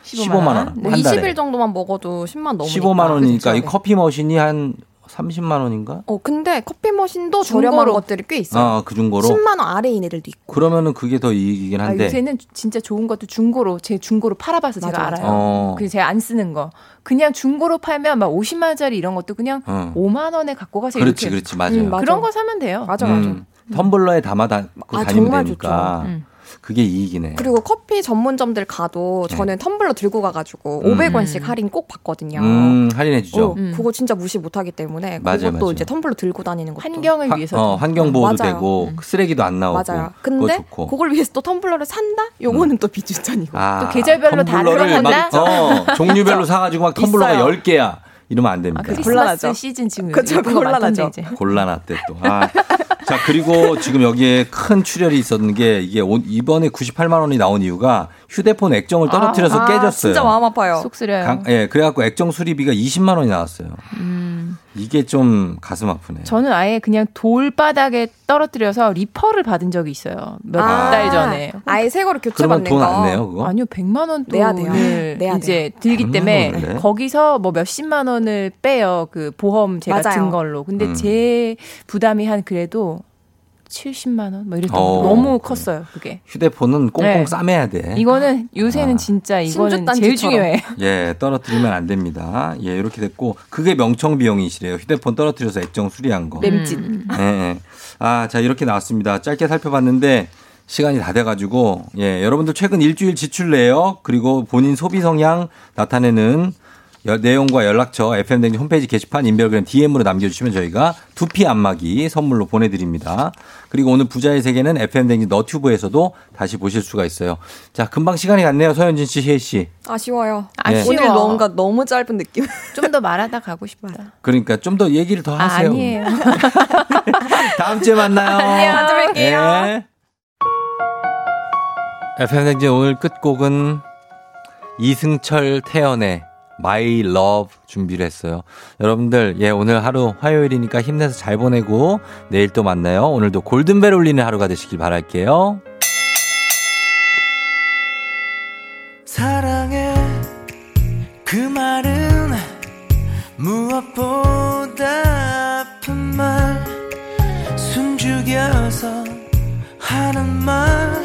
15만 원. 뭐한 달에. 20일 정도만 먹어도 10만 넘으니까. 15만 원이니까 이? 커피 머신이 한 30만 원인가? 어 근데 커피 머신도 중고로. 저렴한 것들이 꽤 있어요. 아, 그 중고로? 10만 원 아래인 애들도 있고. 그러면은 그게 더 이익이긴 아, 한데. 요새는 진짜 좋은 것도 중고로 제 중고로 팔아봐서 제가 맞아, 맞아. 알아요. 어. 그 제가 안 쓰는 거 그냥 중고로 팔면 막 50만 원짜리 이런 것도 그냥 어. 5만 원에 갖고 가서 그렇지, 이렇게 그렇지. 맞아요. 음, 그런 거 사면 돼요. 맞아 음, 텀블러에 담아 다, 고 아, 다니면 되니까. 좋죠. 음. 그게 이익이네. 그리고 커피 전문점들 가도 저는 텀블러 들고 가가지고 음. 500원씩 할인 꼭 받거든요. 음, 할인해주죠. 어, 그거 진짜 무시 못하기 때문에 맞아요, 그것도 맞아요. 이제 텀블러 들고 다니는 것도 환경을 화- 위해서 어, 환경 보호도 맞아요. 되고, 쓰레기도 안 나오고. 맞아요. 그거 근데 좋고. 그걸 위해서 또 텀블러를 산다? 요거는 또 비추천이고. 아, 또 계절별로 거 막, 산다? 어, 종류별로 (laughs) 사가지고 막 텀블러가 있어요. 10개야. 이러면 안 됩니다. 아, 크리스마스 시즌 지금 그쵸, 곤란하죠. 곤란했대 또. 아. 자, 그리고 지금 여기에 큰 출혈이 있었는 게 이게 오- 이번에 98만 원이 나온 이유가 휴대폰 액정을 떨어뜨려서 아, 깨졌어요. 진짜 마음 아파요. 속 쓰려요. 강- 예, 그래갖고 액정 수리비가 20만 원이 나왔어요. 음. 이게 좀 가슴 아프네. 저는 아예 그냥 돌바닥에 떨어뜨려서 리퍼를 받은 적이 있어요. 몇 아, 달 전에. 아예 새 그러면 교체받는 돈 거. 안 내요, 그거? 아니요, 100만 원 내야 돼요. 돈을 (laughs) 내야 이제 들기 100만 때문에 원을 내? 거기서 뭐 몇십만 원을 빼요. 그 보험제 맞아요. 같은 걸로. 근데 음. 제 부담이 한 그래도 70만 원? 뭐 이랬던 어. 거 너무 컸어요, 그게. 휴대폰은 꽁꽁 네. 싸매야 돼. 이거는 요새는 아. 진짜 이거는. 제일 중요해. 예, 떨어뜨리면 안 됩니다. 예, 이렇게 됐고 그게 명청 비용이시래요. 휴대폰 떨어뜨려서 액정 수리한 거. 램짓. 예, 예. 아, 자, 이렇게 나왔습니다. 짧게 살펴봤는데 시간이 다 돼가지고, 예, 여러분들 최근 일주일 지출 내역, 그리고 본인 소비 성향 나타내는 여- 내용과 연락처 FM댕지 홈페이지 게시판 인별그램 DM으로 남겨주시면 저희가 두피 안마기 선물로 보내드립니다. 그리고 오늘 부자의 세계는 FM댕지 너튜브에서도 다시 보실 수가 있어요. 자, 금방 시간이 갔네요. 서현진 씨, 혜희 씨. 아쉬워요. 네. 오늘 아쉬워. 뭔가 너무 짧은 느낌. 좀 더 말하다 가고 싶다. (laughs) 그러니까 좀 더 얘기를 더 아, 하세요. 아 니에요. (laughs) 다음 주에 만나요. (laughs) 안녕. 다음에 뵐게요. 네. FM댕지 오늘 끝곡은 이승철 태연의 My Love 준비를 했어요. 여러분들, 예, 오늘 하루 화요일이니까 힘내서 잘 보내고 내일 또 만나요. 오늘도 골든벨 울리는 하루가 되시길 바랄게요. 사랑해 그 말은 무엇보다 아픈 말 숨죽여서 하는 말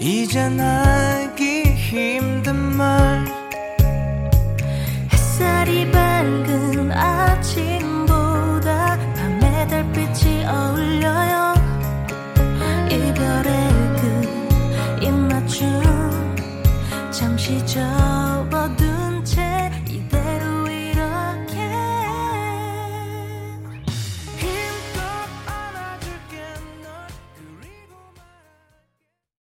이젠 하기 힘든 말 햇살이 밝은 아침보다 밤의 달빛이 어울려요. 이별의 그 입맞춤 잠시 전